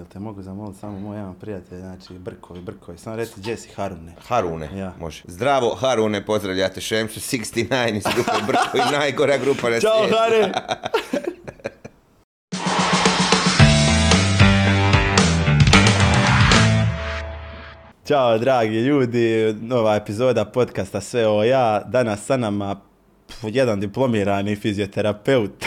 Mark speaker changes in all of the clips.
Speaker 1: Jel te mogu zamoliti samo moj jedan prijatelj, znači Brkovi, Brkovi. Samo reci Jesse Harune.
Speaker 2: Harune,
Speaker 1: Ja.
Speaker 2: može. Zdravo, Harune, pozdravljate Šemsu 69 iz grupe Brko i najgora grupa na
Speaker 1: Ćao
Speaker 2: svijetu.
Speaker 1: Hare! Ćao dragi ljudi, nova epizoda podcasta Sve o ja. Danas sa nama jedan diplomirani fizioterapeut.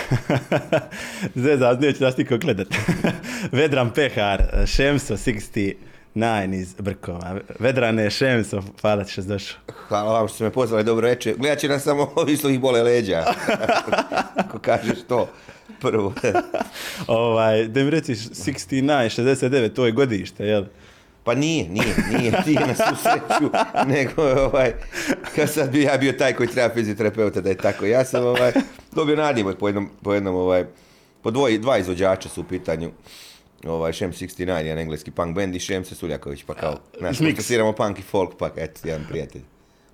Speaker 1: Zezat, neće nas niko gledat. Vedran Pehar, Šemso 69 iz Brkova. Vedrane, Šemso, hvala ti što si došao.
Speaker 2: Hvala vam što ste me pozvali, dobro večer. Gledat će nas samo ovi što ih bole leđa. Ako kažeš to prvo.
Speaker 1: ovaj, da mi reciš 69, 69, to je godište, jel?
Speaker 2: Pa nije, nije, nije, nije na svu sreću, nego ovaj, kad sad bi ja bio taj koji treba fizioterapeuta da je tako. Ja sam ovaj, dobio nadimot po jednom, po jednom ovaj, po dvoji, dva izvođača su u pitanju. Ovaj, Shem 69, jedan engleski punk band i Shem se Suljaković, pa kao, znaš, podcastiramo punk i folk, pa eto, jedan prijatelj.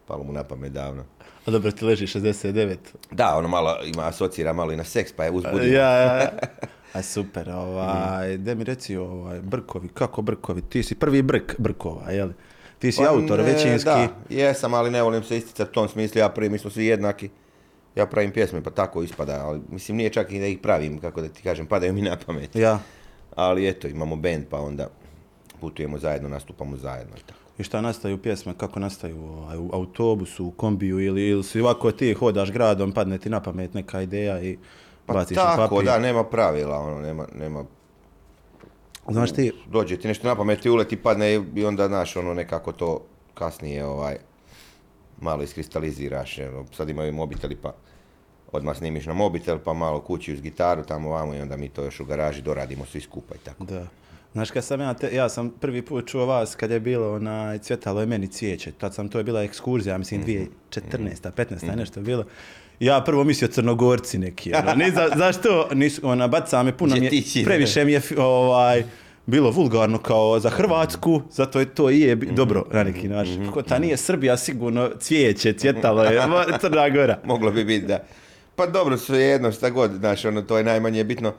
Speaker 2: Palo mu na pamet davno.
Speaker 1: A dobro, ti leži 69.
Speaker 2: Da, ono malo ima, asocira malo i na seks, pa je uzbudio.
Speaker 1: Ja, ja, ja. A super, ovaj, da mi reci, ovaj, Brkovi, kako Brkovi? Ti si prvi Brk Brkova, jel? Ti si
Speaker 2: Pa
Speaker 1: autor
Speaker 2: ne,
Speaker 1: većinski.
Speaker 2: Da, jesam, ali ne volim se isticati u tom smislu, ja prvi, mi smo svi jednaki. Ja pravim pjesme, pa tako ispada, ali mislim nije čak i da ih pravim, kako da ti kažem, padaju mi na pamet.
Speaker 1: Ja.
Speaker 2: Ali eto, imamo band, pa onda putujemo zajedno, nastupamo zajedno i tako.
Speaker 1: I šta nastaju pjesme, kako nastaju ovaj, u autobusu, u kombiju ili, ili si ovako ti hodaš gradom, padne ti na pamet neka ideja i
Speaker 2: Pa
Speaker 1: baciš na
Speaker 2: tako,
Speaker 1: papir.
Speaker 2: da, nema pravila, ono, nema, nema,
Speaker 1: Znaš ti,
Speaker 2: dođe ti nešto na pamet i uleti, padne i- onda, znaš, ono, nekako to kasnije, ovaj, malo iskristaliziraš, ono, sad imaju mobiteli, pa odmah snimiš na mobitel, pa malo kući uz gitaru tamo vamo i onda mi to još u garaži doradimo svi skupa i tako.
Speaker 1: Da. Znaš kad sam ja, te, ja sam prvi put čuo vas kad je bilo onaj cvjetalo je meni cvijeće. Tad sam, to je bila ekskurzija, mislim 2014. 15. nešto je bilo. Ja prvo mislio crnogorci neki. Ono. Ni za, zašto? Nis, ona, baca me puno mi je, previše mi je ovaj, bilo vulgarno kao za Hrvatsku, zato je to i je bi- dobro na neki način. Kako ta nije Srbija sigurno cvijeće, cvjetalo je, Crna Gora.
Speaker 2: Moglo bi biti, da. Pa dobro, sve jedno, šta god, znaš, ono, to je najmanje bitno.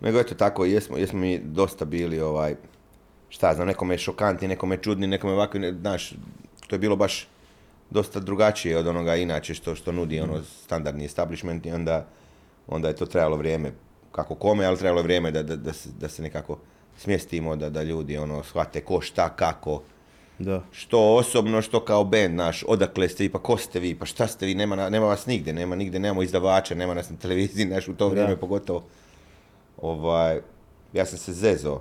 Speaker 2: Nego eto tako, jesmo, jesmo mi dosta bili, ovaj, šta znam, nekome je šokantni, nekome je čudni, nekome ovakvi, ne- znaš, to je bilo baš dosta drugačije od onoga inače što, što nudi ono standardni establishment i onda, onda je to trebalo vrijeme, kako kome, ali trebalo je vrijeme da, da, da, se, da se nekako smjestimo, da, da ljudi ono, shvate ko, šta, kako,
Speaker 1: Da.
Speaker 2: što osobno, što kao band naš, odakle ste vi, pa ko ste vi, pa šta ste vi, nema, nema vas nigde, nema nigde, nemamo izdavača, nema nas na televiziji, naš u to vrijeme pogotovo. Ovaj, ja sam se zezo,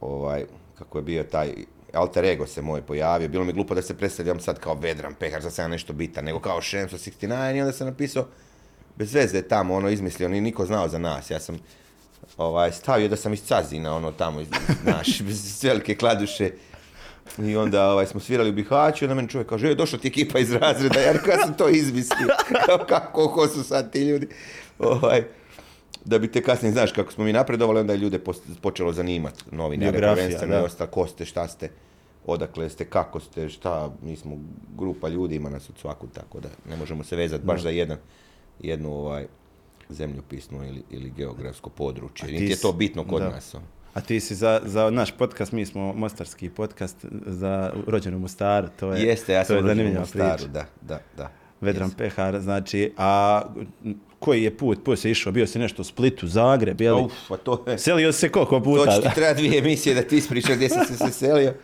Speaker 2: ovaj, kako je bio taj alter ego se moj pojavio, bilo mi glupo da se predstavljam sad kao Vedran Pehar, da sam nešto bitan, nego kao Šemso 69 i onda sam napisao, bez veze tamo, ono, izmislio, ni niko znao za nas, ja sam ovaj, stavio da sam iz Cazina, ono, tamo, iz, naš, bez velike kladuše, i onda ovaj, smo svirali u Bihaću, onda meni čovjek kaže, je, došla ti ekipa iz razreda, ja ja sam to izmislio, kao kako, ko su sad ti ljudi, ovaj, da bi te kasnije, znaš, kako smo mi napredovali, onda je ljude počelo zanimati novinare,
Speaker 1: Biografija,
Speaker 2: prvenstveno
Speaker 1: da.
Speaker 2: ostalo, ko ste, šta ste, odakle ste, kako ste, šta, mi smo grupa ljudi, ima nas od svaku, tako da ne možemo se vezati baš za jedan, jednu ovaj, zemljopisnu ili, ili geografsko područje.
Speaker 1: ti
Speaker 2: Niti je to bitno kod
Speaker 1: da.
Speaker 2: nas.
Speaker 1: A ti si za, za naš podcast, mi smo mostarski podcast za rođenu Mostaru, to je,
Speaker 2: Jeste, ja
Speaker 1: to je
Speaker 2: sam rođen u Mostaru,
Speaker 1: priča.
Speaker 2: da, da, da.
Speaker 1: Vedran Pehar, znači, a koji je put poslije išao? Bio si nešto u Splitu, Zagreb, je li?
Speaker 2: Uf, pa to je...
Speaker 1: Selio se koliko
Speaker 2: To
Speaker 1: puta?
Speaker 2: će ti treba dvije emisije da ti ispričam gdje sam se se selio.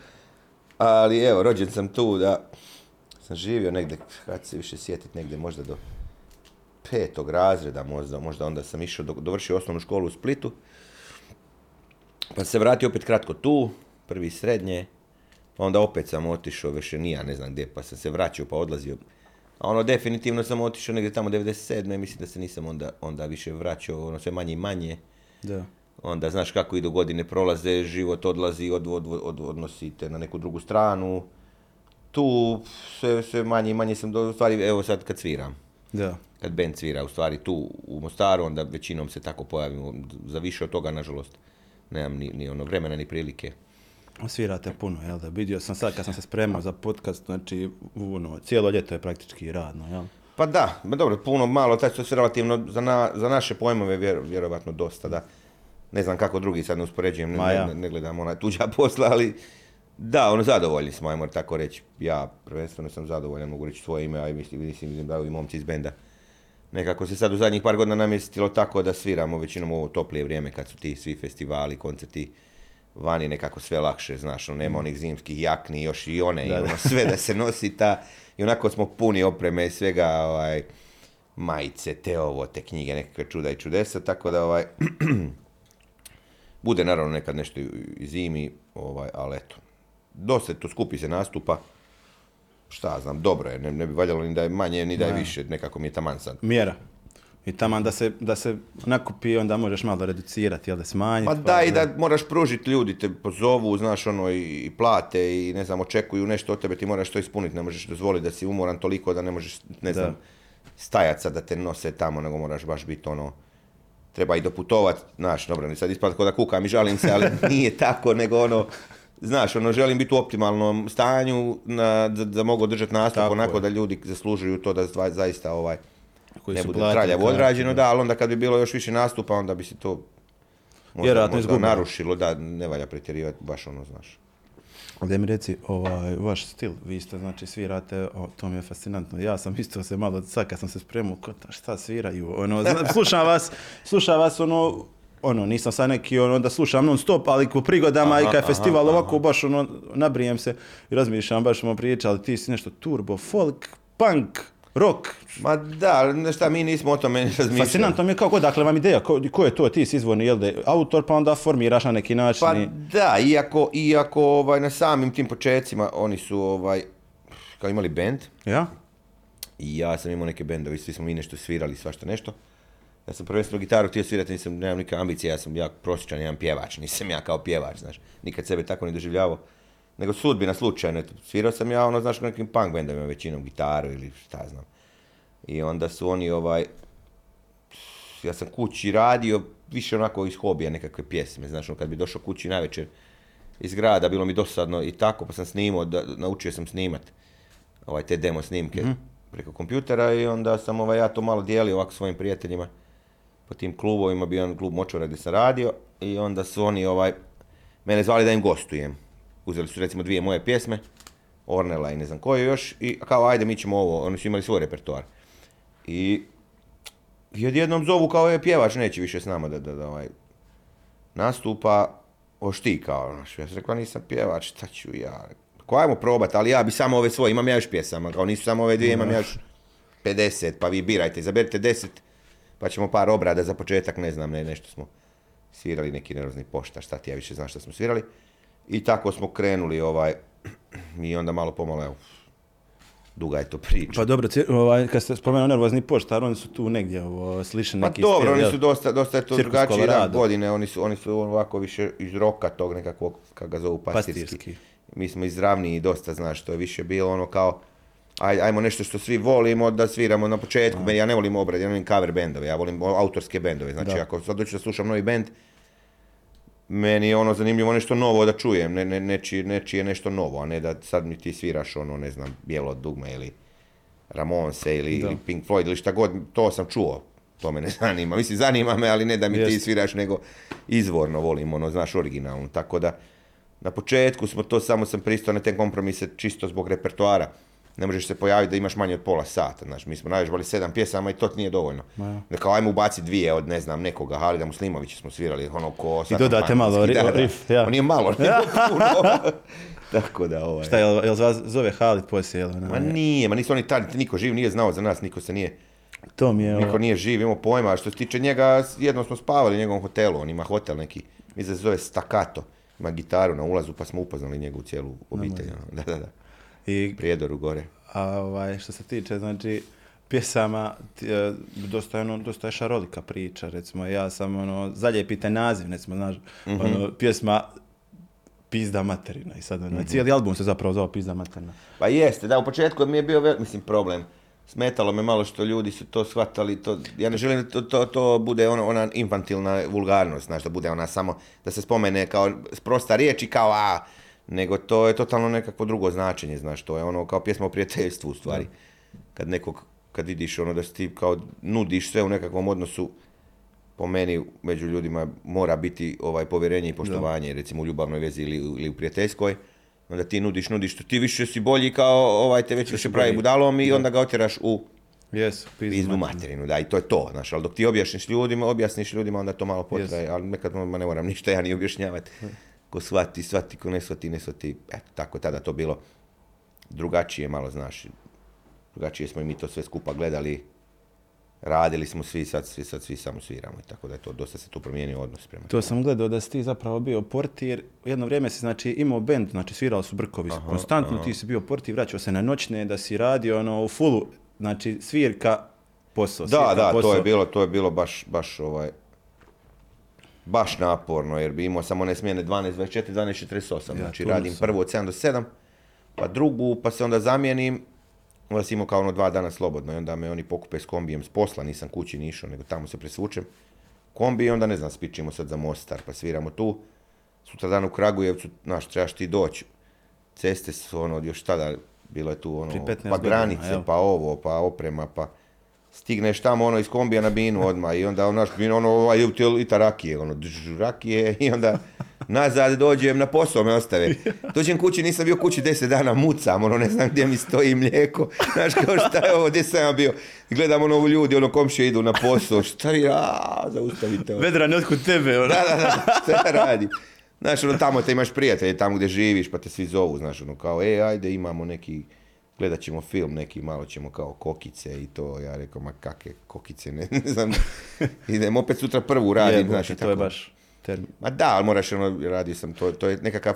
Speaker 2: Ali evo, rođen sam tu da sam živio negdje, kad se više sjetit, negdje možda do petog razreda možda, možda onda sam išao, do, dovršio osnovnu školu u Splitu. Pa se vratio opet kratko tu, prvi srednje, pa onda opet sam otišao, više nija, ne znam gdje, pa sam se vraćao pa odlazio. Ono, definitivno sam otišao negdje tamo 97. Mislim da se nisam onda, onda više vraćao, ono sve manje i manje
Speaker 1: Da.
Speaker 2: onda znaš kako idu godine prolaze, život odlazi, od, od, od, odnosite na neku drugu stranu. Tu sve, sve manje i manje sam, do, u stvari, evo sad kad sviram,
Speaker 1: Da.
Speaker 2: kad band svira, u stvari tu u Mostaru, onda većinom se tako pojavimo. Za više od toga, nažalost, nemam ni, ni ono vremena, ni prilike.
Speaker 1: Svirate puno, jel da? Vidio sam sad kad sam se spremao za podcast, znači, ono, cijelo ljeto je praktički radno, jel?
Speaker 2: Pa da, ma dobro, puno, malo, taj sve relativno za, na, za naše pojmove vjer, vjerovatno dosta, da. Ne znam kako drugi sad ne uspoređujem, ne,
Speaker 1: ja.
Speaker 2: ne, ne gledam ona tuđa posla, ali da, ono, zadovoljni smo, ajmo tako reći. Ja prvenstveno sam zadovoljan, mogu reći svoje ime, a i mislim, mislim, vidim da ovi momci iz benda. Nekako se sad u zadnjih par godina namjestilo tako da sviramo većinom u ovo toplije vrijeme kad su ti svi festivali, koncerti vani nekako sve lakše, znaš, ono, nema onih zimskih jakni, još i one, i
Speaker 1: Da, da.
Speaker 2: ono, sve da se nosi ta, i onako smo puni opreme i svega, ovaj, majice, te ovo, te knjige, nekakve čuda i čudesa, tako da, ovaj, bude naravno nekad nešto i i zimi, ovaj, ali eto, dosta to skupi se nastupa, šta znam, dobro je, ne, ne bi valjalo ni da je manje, ni da je više, nekako mi je taman sad.
Speaker 1: Mjera. I taman da se, da se nakupi, onda možeš malo reducirati, jel da smanjiti.
Speaker 2: Pa da, i da moraš pružiti ljudi, te pozovu, znaš, ono, i, plate i ne znam, očekuju nešto od tebe, ti moraš to ispuniti, ne možeš dozvoliti da si umoran toliko da ne možeš, ne
Speaker 1: Da.
Speaker 2: znam, stajat sad da te nose tamo, nego moraš baš biti ono, treba i doputovat, znaš, dobro, sad ispada kao da kukam i žalim se, ali nije tako, nego ono, znaš, ono, želim biti u optimalnom stanju, na, da, da mogu održati nastup onako
Speaker 1: je.
Speaker 2: da ljudi zaslužuju to da zaista ovaj,
Speaker 1: Koji
Speaker 2: ne
Speaker 1: su
Speaker 2: bude
Speaker 1: platili
Speaker 2: traljavo odrađeno,
Speaker 1: da.
Speaker 2: ali onda kad bi bilo još više nastupa, onda bi se to možda, možda narušilo, da, ne valja pretjerivati, baš ono, znaš.
Speaker 1: Da mi reci, ovaj, vaš stil, vi ste, znači, svirate, o, to mi je fascinantno. Ja sam isto se malo, sad kad sam se spremao, ko ta, šta sviraju, ono, zna- slušam vas, slušam vas, ono, ono, nisam sad neki, ono, da slušam non stop, ali po prigodama i
Speaker 2: Aha,
Speaker 1: kad je
Speaker 2: aha,
Speaker 1: festival
Speaker 2: aha.
Speaker 1: ovako, baš ono, nabrijem se i razmišljam, baš smo pričali, ti si nešto turbo, folk, punk, rock,
Speaker 2: Ma da, ne šta, mi nismo o tome razmišljali.
Speaker 1: Fascinantno mi je kako, dakle vam ideja, ko, ko je to, ti si izvorni, jel da je autor, pa onda formiraš na neki način.
Speaker 2: Pa da, iako, iako ovaj, na samim tim počecima oni su ovaj, kao imali bend
Speaker 1: Ja?
Speaker 2: i ja sam imao neke bendove, svi smo mi nešto svirali, svašta nešto. Ja sam prvenstveno gitaru htio svirati, nisam, nemam nikakve ambicije, ja sam jak prosječan, jedan pjevač, nisam ja kao pjevač, znaš, nikad sebe tako ni doživljavao. Nego sudbina slučajno, svirao sam ja, ono, znaš, nekim punk bendovima, većinom gitaru ili šta znam. I onda su oni, ovaj, ja sam kući radio, više onako iz hobija nekakve pjesme, znaš, ono, kad bi došao kući navečer iz grada, bilo mi dosadno i tako, pa sam snimao, da, naučio sam snimat ovaj, te demo snimke preko kompjutera i onda sam ovaj, ja to malo dijelio ovako svojim prijateljima po tim klubovima, bio jedan klub Močvara gdje sam radio i onda su oni ovaj, mene zvali da im gostujem. Uzeli su recimo dvije moje pjesme, Ornela i ne znam koju još i kao ajde mi ćemo ovo, oni su imali svoj repertoar. I i odjednom zovu kao je pjevač, neće više s nama da, da, da ovaj, nastupa, oš ti kao, znaš, ja sam rekao nisam pjevač, šta ću ja, Ko ajmo probat, ali ja bi samo ove svoje, imam ja još pjesama, kao nisu samo ove dvije, imam ja još 50, pa vi birajte, izaberite 10, pa ćemo par obrada za početak, ne znam, ne, nešto smo svirali, neki nervozni pošta, šta ti ja više znam šta smo svirali. I tako smo krenuli, ovaj, i onda malo pomalo, evo, duga je to priča.
Speaker 1: Pa dobro, ovaj, kad ste spomenuo nervozni poštar, oni su tu negdje ovo, slični
Speaker 2: Pa
Speaker 1: neki
Speaker 2: dobro,
Speaker 1: stil,
Speaker 2: oni su dosta, dosta je to jedan
Speaker 1: Colorado.
Speaker 2: godine, oni su, oni su ovako više iz roka tog nekakvog, kako ga zovu, pastirski.
Speaker 1: Pastirski.
Speaker 2: Mi smo izravniji dosta, znaš, to je više bilo ono kao, aj, ajmo nešto što svi volimo da sviramo na početku, meni ja ne volim obrad, ja ne volim cover bendove, ja volim autorske bendove, znači
Speaker 1: Da.
Speaker 2: ako sad doću da slušam novi bend, meni je ono zanimljivo nešto novo da čujem, ne, ne, nečije, nečije nešto novo, a ne da sad mi ti sviraš ono, ne znam, bijelo dugme ili Ramonse ili, ili Pink Floyd ili šta god, to sam čuo. To me ne zanima. Mislim, zanima me, ali ne da mi ti
Speaker 1: Jest.
Speaker 2: sviraš, nego izvorno volim, ono, znaš, originalno. Tako da, na početku smo to, samo sam pristao na te kompromise čisto zbog repertoara. Ne možeš se pojaviti da imaš manje od pola sata, znaš, mi smo navježbali sedam pjesama i to nije dovoljno.
Speaker 1: Ma ja.
Speaker 2: Da kao ajmo ubaci dvije od, ne znam, nekoga, Halida Muslimovića smo svirali, ono, ko...
Speaker 1: dodate malo ri-
Speaker 2: da, da.
Speaker 1: riff, ja.
Speaker 2: On nije malo, nego puno. Tako da, ovaj...
Speaker 1: Šta, jel, jel zove Halid poslije, jel?
Speaker 2: Ma
Speaker 1: onaj?
Speaker 2: nije, ma nisu oni tad, niko živ nije znao za nas, niko se nije,
Speaker 1: To mi je,
Speaker 2: niko
Speaker 1: ovo,
Speaker 2: nije živ, imao pojma, što se tiče njega, jednom smo spavali u njegovom hotelu, on ima hotel neki, mislim da se zove Staccato, ima gitaru na ulazu, pa smo upoznali njegovu cijelu obitelj, ono, da, da, da,
Speaker 1: i,
Speaker 2: prijedoru gore.
Speaker 1: a, ovaj, što se tiče, znači, pjesama, ti, e, dosta ono, dosta je šarolika priča, recimo, ja sam, ono, zalijepite naziv, recimo, znaš,
Speaker 2: Mhm.
Speaker 1: ono, pjesma Pizda materina i sad, ono, cijeli album se zapravo zove Pizda materina.
Speaker 2: Pa jeste, da, u početku mi je bio, vel, mislim, problem. Smetalo me malo što ljudi su to shvatali, to, ja ne želim da to, to, to bude ono, ona infantilna vulgarnost, znaš, da bude ona samo, da se spomene kao prosta riječ i kao a, nego to je totalno nekakvo drugo značenje, znaš, to je ono kao pjesma o prijateljstvu u stvari. Kad nekog, kad vidiš ono da si ti kao nudiš sve u nekakvom odnosu po meni među ljudima mora biti ovaj povjerenje i poštovanje, recimo u ljubavnoj vezi ili, ili u prijateljskoj. Onda ti nudiš, nudiš, ti više si bolji kao ovaj te već više pravi budalom i onda ga otjeraš u
Speaker 1: Jesu,
Speaker 2: pizdu materinu, da, i to je to, znaš, ali dok ti objasniš ljudima, objasniš ljudima, onda to malo potraje, ali nekad ne moram ništa ja ni objašnjavati. Ko shvati, shvati, ko ne shvati, ne shvati, eto, tako tada to bilo drugačije, malo, znaš, drugačije smo i mi to sve skupa gledali, radili smo svi, sad, svi, sad svi samo sviramo, i tako da je to, dosta se tu promijenio odnos prema
Speaker 1: To sam gledao da si ti zapravo bio portir. Jedno vrijeme si znači imao bend, znači svirali su Brkovi su konstantno, ti si bio portir, vraćao se na noćne da si radio ono u fullu, znači svirka, posao,
Speaker 2: Da,
Speaker 1: svirka,
Speaker 2: da, to
Speaker 1: posao.
Speaker 2: je bilo, to je bilo baš, baš ovaj, baš naporno, jer bi imao samo one smjene 12, 24, 12, 48. znači
Speaker 1: tu
Speaker 2: radim
Speaker 1: sam.
Speaker 2: prvu od 7 do 7, pa drugu, pa se onda zamijenim, onda sam imao kao ono dva dana slobodno i onda me oni pokupe s kombijem s posla, nisam kući ni išao, nego tamo se presvučem. Kombi i onda ne znam, spičimo sad za Mostar, pa sviramo tu. Sutra dan u Kragujevcu, znaš, trebaš ti doći. Ceste su ono, još tada, bilo je tu ono,
Speaker 1: Prije 15
Speaker 2: pa granice,
Speaker 1: evo.
Speaker 2: pa ovo, pa oprema, pa stigneš tamo ono iz kombija na binu odmah i onda onaš binu ono ovaj evo ti lita rakije, ono drž, rakije i onda nazad dođem na posao me ostave. Dođem kući, nisam bio kući 10 dana, mucam, ono ne znam gdje mi stoji mlijeko, znaš kao šta je ovo, gdje sam ja bio. Gledam ono ovu ljudi, ono komšije idu na posao, šta je, a, zaustavite ovo.
Speaker 1: Vedran je otkud tebe, ono.
Speaker 2: Da, da, da, šta ja radim? Znaš, ono, tamo te imaš prijatelje, tamo gdje živiš, pa te svi zovu, znaš, ono, kao, e, ajde, imamo neki, gledat ćemo film neki, malo ćemo kao kokice i to, ja rekao, ma kakve kokice, ne, ne znam, idem opet sutra prvu radim,
Speaker 1: Jebote,
Speaker 2: znaš,
Speaker 1: to je
Speaker 2: tako.
Speaker 1: baš termin.
Speaker 2: Ma da, ali moraš, ono, radio sam, to, to je nekakav,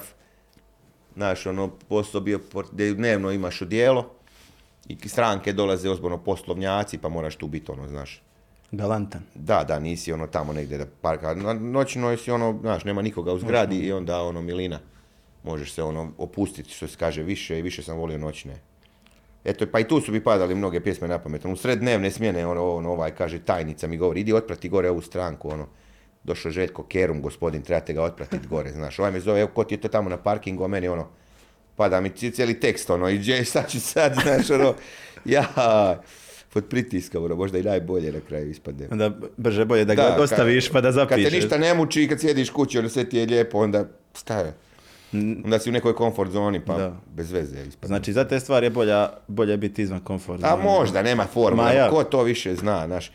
Speaker 2: znaš, ono, posao bio, gdje dnevno imaš odijelo, i stranke dolaze ozbiljno poslovnjaci, pa moraš tu biti, ono, znaš,
Speaker 1: Galantan.
Speaker 2: da, da, nisi ono tamo negdje da parka. Na noćnoj si ono, znaš, nema nikoga u zgradi i onda ono milina. Možeš se ono opustiti, što se kaže, više i više sam volio noćne. Eto, pa i tu su mi padali mnoge pjesme na pamet. Ono, U sred dnevne smjene, ono, ono, ovaj, kaže, tajnica mi govori, idi otprati gore ovu stranku, ono. Došao Željko Kerum, gospodin, trebate ga otpratiti gore, znaš. Ovaj me zove, evo, ko ti je to tamo na parkingu, a meni, ono, pada mi ci- cijeli tekst, ono, i gdje, šta ću sad, znaš, ono, ja, pod pritiska, ono, možda i najbolje na kraju ispadne.
Speaker 1: Onda brže bolje da ga ostaviš
Speaker 2: kad-
Speaker 1: pa da
Speaker 2: Kad
Speaker 1: zapišeš.
Speaker 2: te ništa ne muči i kad sjediš kući, onda sve ti je lijepo, onda je? Onda si u nekoj komfort zoni, pa
Speaker 1: Da.
Speaker 2: bez veze ispadne.
Speaker 1: Znači, za te stvari je bolja, bolje biti izvan komforta.
Speaker 2: A možda, nema forma,
Speaker 1: Ma ja.
Speaker 2: ko to više zna, znaš.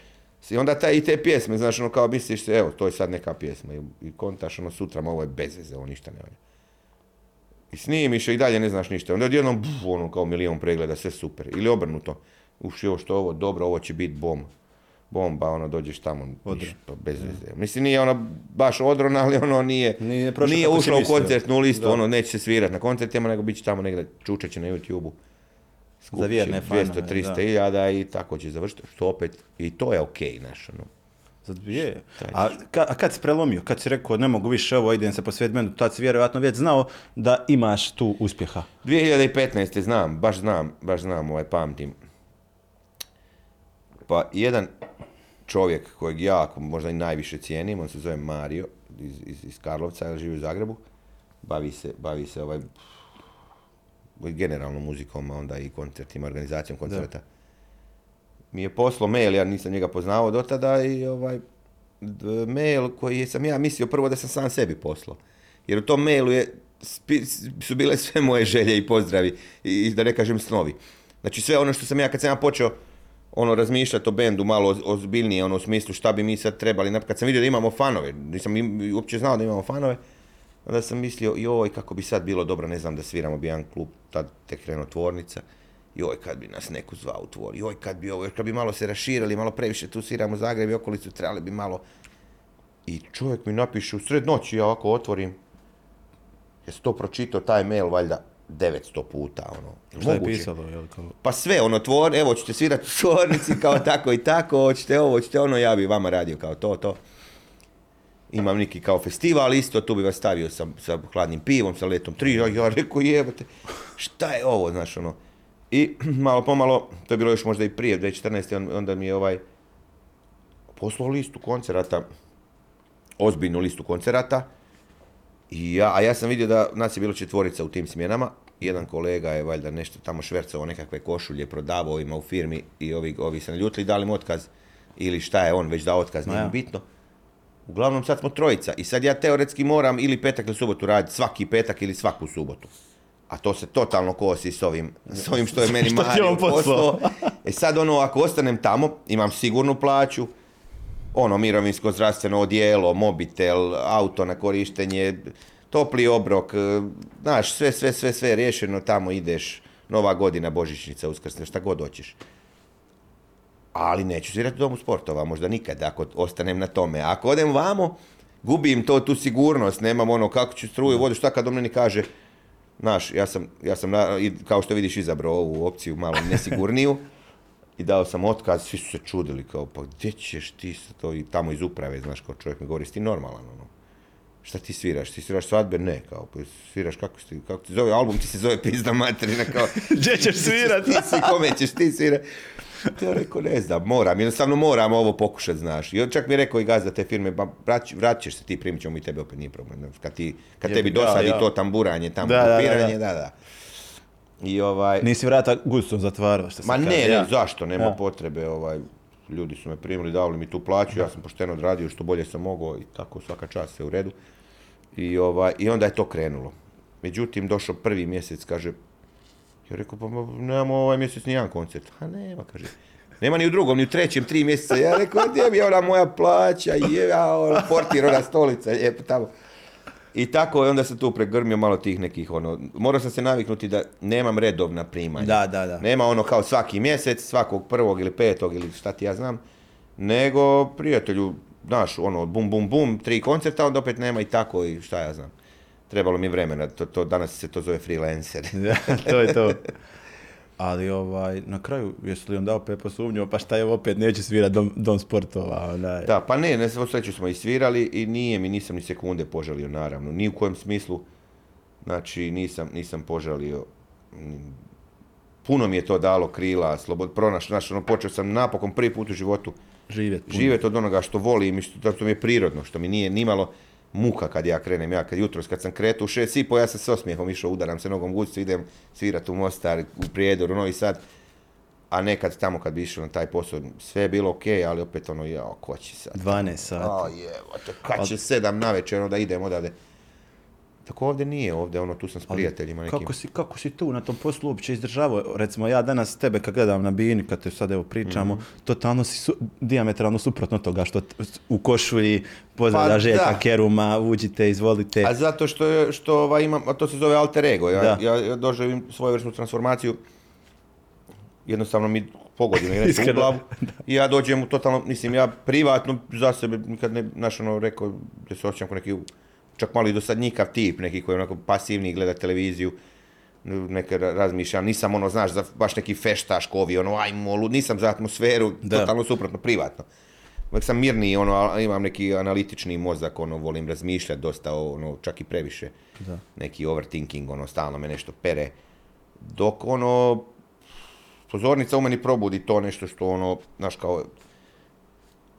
Speaker 2: I onda taj, i te pjesme, znaš, ono kao misliš se, evo, to je sad neka pjesma i, i kontaš, ono, sutra, ovo je bez veze, ovo ništa ne valja. I snimiš i dalje ne znaš ništa. Onda odjednom, buf, ono, kao milion pregleda, sve super. Ili obrnuto. Uš, ovo što ovo, dobro, ovo će biti bom. Bomba, ono, dođeš tamo, ništa, bez veze. Mislim, nije ono baš odron, ali ono nije,
Speaker 1: Nije
Speaker 2: nije ušlo u koncertnu listu,
Speaker 1: Da.
Speaker 2: ono, neće se svirati na koncertima, nego bit će tamo negdje, čučat će na YouTube-u. Skupit će
Speaker 1: vjerne
Speaker 2: 200,
Speaker 1: fanove,
Speaker 2: 300
Speaker 1: da.
Speaker 2: hiljada i tako će završiti, što opet, i to je okej, znaš, ono.
Speaker 1: Je. A, ka- a kad si prelomio, kad si rekao ne mogu više ovo, idem se posvijet menu, tad si vjerojatno već znao da imaš tu uspjeha.
Speaker 2: 2015. znam, baš znam, baš znam, ovaj pamtim. Pa jedan čovjek kojeg ja možda i najviše cijenim, on se zove Mario iz, iz, iz Karlovca, živi u Zagrebu. Bavi se, bavi se ovaj generalno muzikom, a onda i koncertima, organizacijom koncerta. Mi je poslao mail, ja nisam njega poznavao do tada i ovaj mail koji sam ja mislio prvo da sam sam sebi poslao. Jer u tom mailu je, su bile sve moje želje i pozdravi i, i da ne kažem snovi. Znači sve ono što sam ja, kad sam ja počeo ono razmišljati o bendu malo oz- ozbiljnije, ono u smislu šta bi mi sad trebali, kad sam vidio da imamo fanove, nisam im- uopće znao da imamo fanove, onda sam mislio, joj, kako bi sad bilo dobro, ne znam, da sviramo bi jedan klub, tad tek krenuo tvornica, joj, kad bi nas neko zvao u tvor, joj, kad bi ovo, još kad bi malo se raširili, malo previše tu sviramo Zagreb i okolicu, trebali bi malo... I čovjek mi napiše u sred noći, ja ovako otvorim, jesi to pročitao taj mail, valjda, 900 puta, ono. Jel
Speaker 1: Šta je
Speaker 2: moguće?
Speaker 1: pisalo? Jel, kao,
Speaker 2: Pa sve, ono, tvor, evo, ćete svirati u tvornici kao tako i tako, hoćete ovo, hoćete ono, ja bi vama radio kao to, to. Imam neki kao festival isto, tu bi vas stavio sa, sa hladnim pivom, sa letom tri, ja, ja rekao jebote, šta je ovo, znaš, ono. I malo pomalo, to je bilo još možda i prije, 2014. on- onda mi je ovaj poslao listu koncerata, ozbiljnu listu koncerata, i ja, a ja sam vidio da nas je bilo četvorica u tim smjenama. Jedan kolega je valjda nešto tamo švercao nekakve košulje, prodavao ima u firmi i ovi, ovi se naljutili, dali mu otkaz ili šta je on već dao otkaz, nije
Speaker 1: ja.
Speaker 2: bitno. Uglavnom sad smo trojica i sad ja teoretski moram ili petak ili subotu raditi svaki petak ili svaku subotu. A to se totalno kosi s ovim, s ovim što je meni Mario
Speaker 1: poslao.
Speaker 2: E sad ono, ako ostanem tamo, imam sigurnu plaću, ono, mirovinsko zdravstveno odijelo, mobitel, auto na korištenje, topli obrok, e, znaš, sve, sve, sve, sve riješeno, tamo ideš, nova godina, božićnica, uskrsne, šta god hoćeš. Ali neću svirati u domu sportova, možda nikad, ako ostanem na tome. Ako odem vamo, gubim to, tu sigurnost, nemam ono, kako ću struju, vodu, šta kad meni kaže, Znaš, ja sam, ja sam kao što vidiš izabrao ovu opciju malo nesigurniju i dao sam otkaz, svi su se čudili kao pa gdje ćeš ti sa to i tamo iz uprave, znaš, kao čovjek mi govori, si ti normalan, ono. Šta ti sviraš? Ti sviraš svadbe? Ne, kao, pa sviraš kako, si, kako ti zove, album ti se zove Pizda materina, kao,
Speaker 1: Gdje ćeš svirat?
Speaker 2: ti si, kome ćeš ti svirat? Ja rekao, ne znam, moram, jednostavno moram ovo pokušati, znaš. I on čak mi je rekao i gazda te firme, ba, vrać, vratit ćeš se ti, primit ćemo mi tebe, opet nije problem. Kad, ti, kad tebi dosadi
Speaker 1: ja.
Speaker 2: to tamburanje, tamo
Speaker 1: Da, da, da, da.
Speaker 2: I ovaj,
Speaker 1: Nisi vrata gustom zatvarao, što se
Speaker 2: ma ne, ne,
Speaker 1: Ja.
Speaker 2: zašto, nema
Speaker 1: Ja.
Speaker 2: potrebe, ovaj, ljudi su me primili, dali mi tu plaću, ja sam pošteno odradio što bolje sam mogao i tako svaka čast sve u redu. I, ovaj, I onda je to krenulo. Međutim, došao prvi mjesec, kaže, ja rekao, pa ma, nemamo ovaj mjesec ni jedan koncert. A nema, kaže. Nema ni u drugom, ni u trećem, tri mjeseca. Ja rekao, gdje mi je ona moja plaća, je, ono, portir, ona stolica, lijepo tamo. I tako, i onda sam tu pregrmio malo tih nekih, ono, morao sam se naviknuti da nemam redovna primanja.
Speaker 1: Da, da, da.
Speaker 2: Nema ono kao svaki mjesec, svakog prvog ili petog ili šta ti ja znam, nego prijatelju, znaš, ono, bum, bum, bum, tri koncerta, onda opet nema i tako i šta ja znam. Trebalo mi vremena, to, to, danas se to zove freelancer.
Speaker 1: Da, to je to. Ali ovaj, na kraju, jesi li onda opet posumnjao, pa šta je opet, neće svirat dom, dom sportova, onaj.
Speaker 2: Da, pa ne, ne sreću smo i svirali i nije mi, nisam ni sekunde požalio, naravno, ni u kojem smislu, znači nisam, nisam požalio, puno mi je to dalo krila, slobod, pronaš, znaš, ono, počeo sam napokon prvi put u životu
Speaker 1: Živjet. puno.
Speaker 2: živjeti od onoga što volim i što, što mi je prirodno, što mi nije nimalo muka kad ja krenem. Ja kad jutros kad sam kretao u šest i po, ja sam s osmijehom išao, udaram se nogom guzicu, idem svirat u Mostar, u Prijedor, u Novi Sad. A nekad tamo kad bi išao na taj posao, sve je bilo ok, ali opet ono, jao, ko će sad?
Speaker 1: 12 sati.
Speaker 2: A jevote, kad će sedam navečer, ono da idem odavde. Tako ovdje nije, ovdje ono, tu sam s prijateljima nekim.
Speaker 1: Kako si, kako si tu na tom poslu uopće izdržavao? Recimo ja danas tebe kad gledam na bini, kad te sad evo pričamo,
Speaker 2: Mhm.
Speaker 1: totalno si su, diametralno suprotno toga što u košulji pozdravlja
Speaker 2: Pa
Speaker 1: Željka. Keruma, uđite, izvolite.
Speaker 2: A zato što, što ovaj, imam, a to se zove alter ego. Ja,
Speaker 1: Da.
Speaker 2: ja, ja doživim svojevrsnu transformaciju. Jednostavno mi pogodi me nešto u glavu. I ja dođem u totalno, mislim, ja privatno za sebe nikad ne, znaš, ono, rekao da se osjećam kao neki, čak malo i dosadnjikav tip, neki koji je onako pasivni, gleda televiziju, neke ra- razmišljam, nisam ono, znaš, za baš neki feštaš, kovi, ono, ajmo, lud, nisam za atmosferu,
Speaker 1: Da.
Speaker 2: totalno suprotno, privatno. Uvijek sam mirniji, ono, imam neki analitični mozak, ono, volim razmišljati dosta, ono, čak i previše.
Speaker 1: Da.
Speaker 2: Neki overthinking, ono, stalno me nešto pere. Dok, ono, pozornica u meni probudi to nešto što, ono, znaš, kao,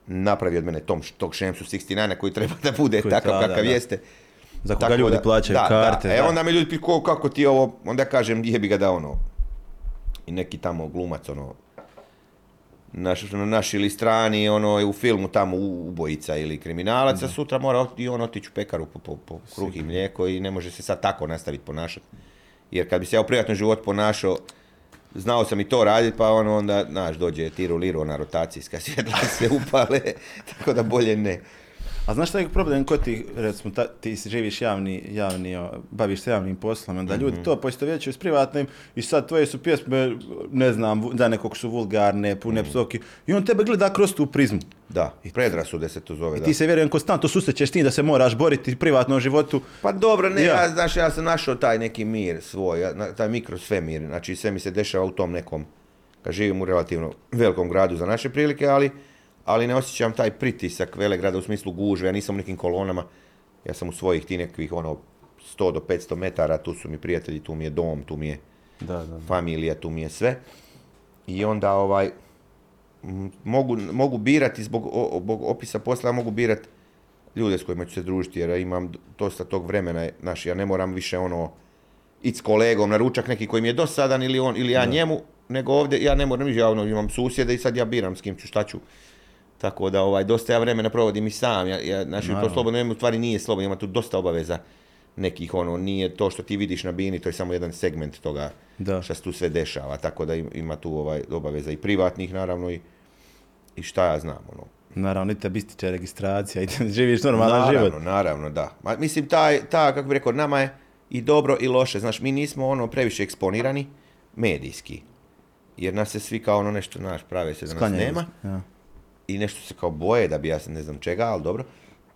Speaker 2: napravi od mene tom, tog Šemsu 69 koji treba da bude
Speaker 1: Koji
Speaker 2: takav
Speaker 1: da,
Speaker 2: kakav
Speaker 1: da.
Speaker 2: jeste.
Speaker 1: Za koga
Speaker 2: Tako
Speaker 1: ljudi
Speaker 2: da-
Speaker 1: plaćaju
Speaker 2: da,
Speaker 1: karte.
Speaker 2: Da. E
Speaker 1: da.
Speaker 2: onda me ljudi pitaju "Ko- kako ti ovo, onda ja kažem jebi ga da ono, i neki tamo glumac ono, naš, na naš ili strani, ono je u filmu tamo u- ubojica ili kriminalac, a sutra mora ot- i on otići u pekaru po, po, po kruh i mlijeko i ne može se sad tako nastaviti ponašati. Jer kad bi se ja u privatnom životu ponašao, znao sam i to raditi, pa ono onda, znaš, dođe tiru liru, ona rotacijska svjetla se upale, tako da bolje ne.
Speaker 1: A znaš šta je problem kod ti, recimo, ta, ti živiš javni, javni, o, baviš se javnim poslom, da
Speaker 2: Mhm.
Speaker 1: ljudi to poistovjećuju s privatnim i sad tvoje su pjesme, ne znam, da nekog su vulgarne, pune
Speaker 2: Mhm.
Speaker 1: psoki i on tebe gleda kroz tu prizmu.
Speaker 2: Da, predrasude se to zove,
Speaker 1: I
Speaker 2: da.
Speaker 1: ti se vjerujem konstantno susrećeš s tim da se moraš boriti u privatnom životu.
Speaker 2: Pa dobro, ne,
Speaker 1: Ja.
Speaker 2: ja, znaš, ja sam našao taj neki mir svoj, taj mikrosvemir, znači sve mi se dešava u tom nekom, kad živim u relativno velikom gradu za naše prilike, ali, ali ne osjećam taj pritisak velegrada u smislu gužve, ja nisam u nekim kolonama, ja sam u svojih ti nekih ono 100 do 500 metara, tu su mi prijatelji, tu mi je dom, tu mi je
Speaker 1: Da, da.
Speaker 2: familija, tu mi je sve. I onda ovaj, mogu, mogu birati zbog, zbog opisa posla, mogu birati ljude s kojima ću se družiti, jer ja imam dosta tog vremena, znaš, ja ne moram više ono, ići s kolegom na ručak neki koji mi je dosadan ili on, ili ja njemu, nego ovdje ja ne moram, ja ono, imam susjede i sad ja biram s kim ću, šta ću. Tako da ovaj, dosta ja vremena provodim i sam. Ja, ja, znači, to slobodno vrijeme u stvari nije slobodno, ima tu dosta obaveza nekih, ono, nije to što ti vidiš na bini, to je samo jedan segment toga
Speaker 1: Da.
Speaker 2: šta se tu sve dešava, tako da im- ima tu ovaj, obaveza i privatnih, naravno, i, i šta ja znam, ono.
Speaker 1: Naravno, i tebi ističe registracija i živiš normalan
Speaker 2: naravno,
Speaker 1: život.
Speaker 2: Naravno, da. Ma, mislim, taj, ta, kako bi rekao, nama je i dobro i loše. Znaš, mi nismo ono previše eksponirani medijski. Jer nas se svi kao ono nešto, znaš, prave se da nas
Speaker 1: Sklanjaju
Speaker 2: nema.
Speaker 1: Ja.
Speaker 2: I nešto se kao boje da bi ja se ne znam čega, ali dobro.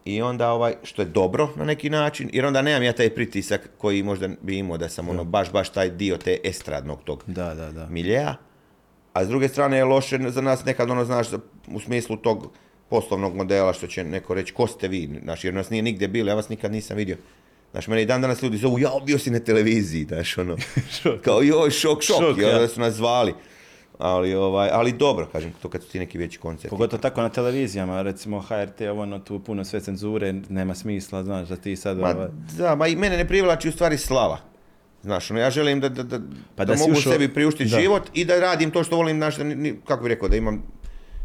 Speaker 2: I onda, ovaj, što je dobro na neki način, jer onda nemam ja taj pritisak koji možda bi imao da sam ono baš, baš taj dio te estradnog tog
Speaker 1: Da, da, da.
Speaker 2: miljeja. A s druge strane je loše za nas nekad ono, znaš, u smislu tog poslovnog modela što će neko reći ko ste vi, znaš, jer nas nije nigdje bilo, ja vas nikad nisam vidio. Znaš, mene i dan danas ljudi zovu, ja bio si na televiziji, znaš, ono, kao joj, šok, šok,
Speaker 1: Šok,
Speaker 2: i onda
Speaker 1: ja.
Speaker 2: su nas zvali. Ali, ovaj, ali dobro, kažem, to kad su ti neki veći koncerti.
Speaker 1: Pogotovo tako na televizijama, recimo HRT, ono tu puno sve cenzure, nema smisla, znaš, da ti sad...
Speaker 2: Ma,
Speaker 1: ovaj,
Speaker 2: da, ma i mene ne privlači u stvari slava. Znaš, ono, ja želim da, da, da,
Speaker 1: Pa
Speaker 2: da,
Speaker 1: da
Speaker 2: mogu
Speaker 1: ušao-
Speaker 2: sebi priuštiti
Speaker 1: da.
Speaker 2: život i da radim to što volim, znaš, kako bi rekao, da imam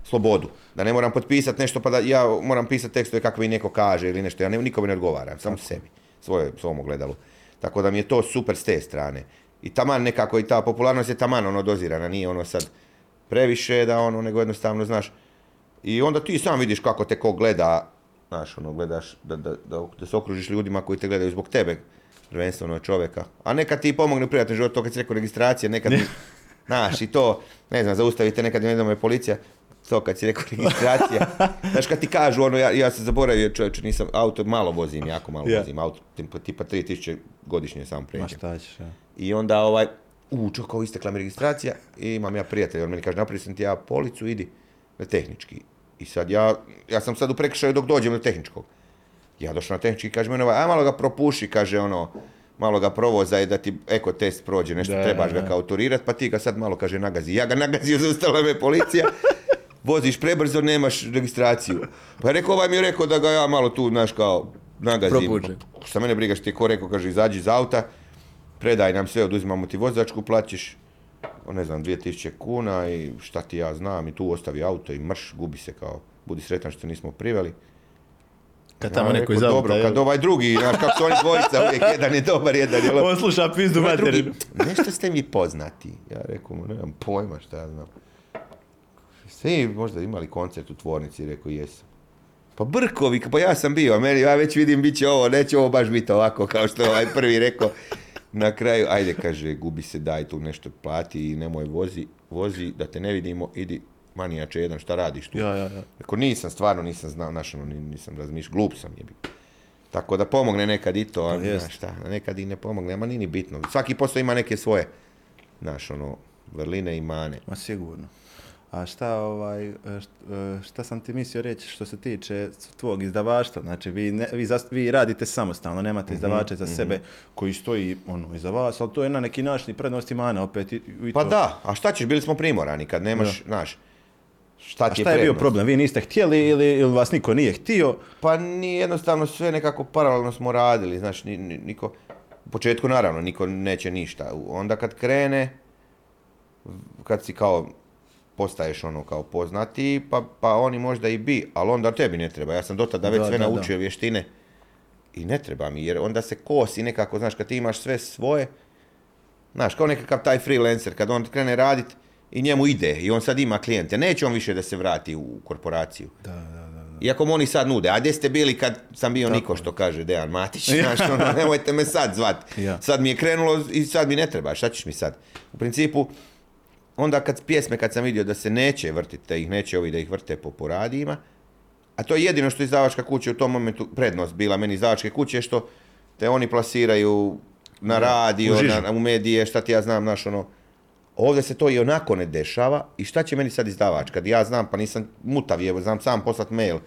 Speaker 2: slobodu. Da ne moram potpisati nešto pa da ja moram pisati tekstove kako mi neko kaže ili nešto. Ja ne, nikome ne odgovaram, samo sebi, svoje, svom ogledalu. Tako da mi je to super s te strane. I taman nekako i ta popularnost je taman ono dozirana, nije ono sad previše da ono, nego jednostavno, znaš, i onda ti sam vidiš kako te ko gleda, znaš, ono, gledaš da, da, da, da se okružiš ljudima koji te gledaju zbog tebe, prvenstveno čovjeka. A nekad ti pomogne u privatnom životu, to kad si rekao registracija, nekad, znaš, i to, ne znam, zaustavite nekad, ne znam, je policija, to kad si rekao registracija. Znaš, kad ti kažu, ono, ja, ja sam zaboravio, čovječe, nisam, auto, malo vozim, jako malo
Speaker 1: Ja.
Speaker 2: vozim, auto, tipa, tipa 3000 godišnje sam
Speaker 1: Ma
Speaker 2: pređem.
Speaker 1: šta ćeš, ja.
Speaker 2: I onda ovaj, u, čo, kao istekla mi registracija i imam ja prijatelja, on meni kaže, napravio sam ti ja policu, idi na tehnički. I sad ja, ja sam sad u prekršaju dok dođem do tehničkog. Ja došao na tehnički i kaže meni ovaj, aj malo ga propuši, kaže ono, malo ga provozaj da ti eko test prođe, nešto
Speaker 1: Da,
Speaker 2: trebaš
Speaker 1: da.
Speaker 2: ga kao turirat, pa ti ga sad malo, kaže, nagazi. Ja ga nagazio, zaustavila me policija, voziš prebrzo, nemaš registraciju. Pa je rekao, ovaj mi je rekao da ga ja malo tu, znaš, kao, nagazim.
Speaker 1: Propuđe.
Speaker 2: Šta mene briga što ti je ko rekao, kaže, izađi iz auta, predaj nam sve, oduzimamo ti vozačku, plaćiš, o, ne znam, 2000 kuna i šta ti ja znam i tu ostavi auto i mrš, gubi se kao, budi sretan što nismo priveli.
Speaker 1: Kad tamo
Speaker 2: Ja
Speaker 1: neko
Speaker 2: rekao, Dobro, kad ovaj drugi, znaš kako su oni dvojica, uvijek jedan je dobar, jedan je loš.
Speaker 1: On sluša pizdu
Speaker 2: Ovaj
Speaker 1: materinu.
Speaker 2: nešto ste mi poznati. Ja rekao mu, nemam pojma šta ja znam. Svi možda imali koncert u tvornici, rekao jesam. Pa Brkovi, pa ja sam bio, meni, ja već vidim, bit će ovo, neće ovo baš biti ovako, kao što je ovaj prvi rekao. Na kraju, ajde, kaže, gubi se, daj tu nešto plati i nemoj vozi, vozi, da te ne vidimo, idi, manijače jedan, šta radiš tu?
Speaker 1: Ja, ja, ja.
Speaker 2: Rekao, nisam, stvarno nisam znao, znaš, ono, ni- nisam razmišljao, glup sam jebi. Tako da pomogne nekad i to, a
Speaker 1: Pa
Speaker 2: znaš šta, nekad i ne pomogne, ama nije ni bitno. Svaki posao ima neke svoje, znaš, ono, vrline i mane.
Speaker 1: Ma sigurno. A šta, ovaj, št- šta sam ti mislio reći što se tiče tvog izdavaštva? Znači, vi, ne, vi, zas- vi radite samostalno, nemate
Speaker 2: Mhm,
Speaker 1: izdavače za sebe koji stoji ono, iza vas, ali to je na neki način i prednost i mana opet. I, i
Speaker 2: Pa
Speaker 1: to.
Speaker 2: da, a šta ćeš, bili smo primorani kad nemaš, znaš, šta
Speaker 1: A
Speaker 2: ti je
Speaker 1: šta je bio problem? Vi niste htjeli ili, ili vas niko nije htio?
Speaker 2: Pa ni jednostavno sve nekako paralelno smo radili, znaš, ni, ni- niko, u početku naravno niko neće ništa, onda kad krene, kad si kao postaješ ono kao poznati, pa, pa oni možda i bi, ali onda tebi ne treba, ja sam do tada već
Speaker 1: Da,
Speaker 2: sve
Speaker 1: da, da.
Speaker 2: naučio vještine i ne treba mi, jer onda se kosi nekako, znaš, kad ti imaš sve svoje, znaš, kao nekakav taj freelancer, kad on krene radit i njemu ide i on sad ima klijente, neće on više da se vrati u korporaciju.
Speaker 1: Da, da, da.
Speaker 2: Iako mu oni sad nude, a gdje ste bili kad sam bio Niko, što kaže Dejan Matić, znaš, ono, nemojte me sad zvat.
Speaker 1: Ja.
Speaker 2: Sad mi je krenulo i sad mi ne treba, šta ćeš mi sad? U principu, onda kad pjesme, kad sam vidio da se neće vrtiti, da ih neće ovi da ih vrte po poradijima, a to je jedino što izdavačka kuća u tom momentu prednost bila meni izdavačke kuće, što te oni plasiraju na radio,
Speaker 1: u
Speaker 2: na, u medije, šta ti ja znam, znaš, ono, Ovdje se to i onako ne dešava i šta će meni sad izdavač? Kad ja znam, pa nisam mutav, evo, znam sam poslat mail,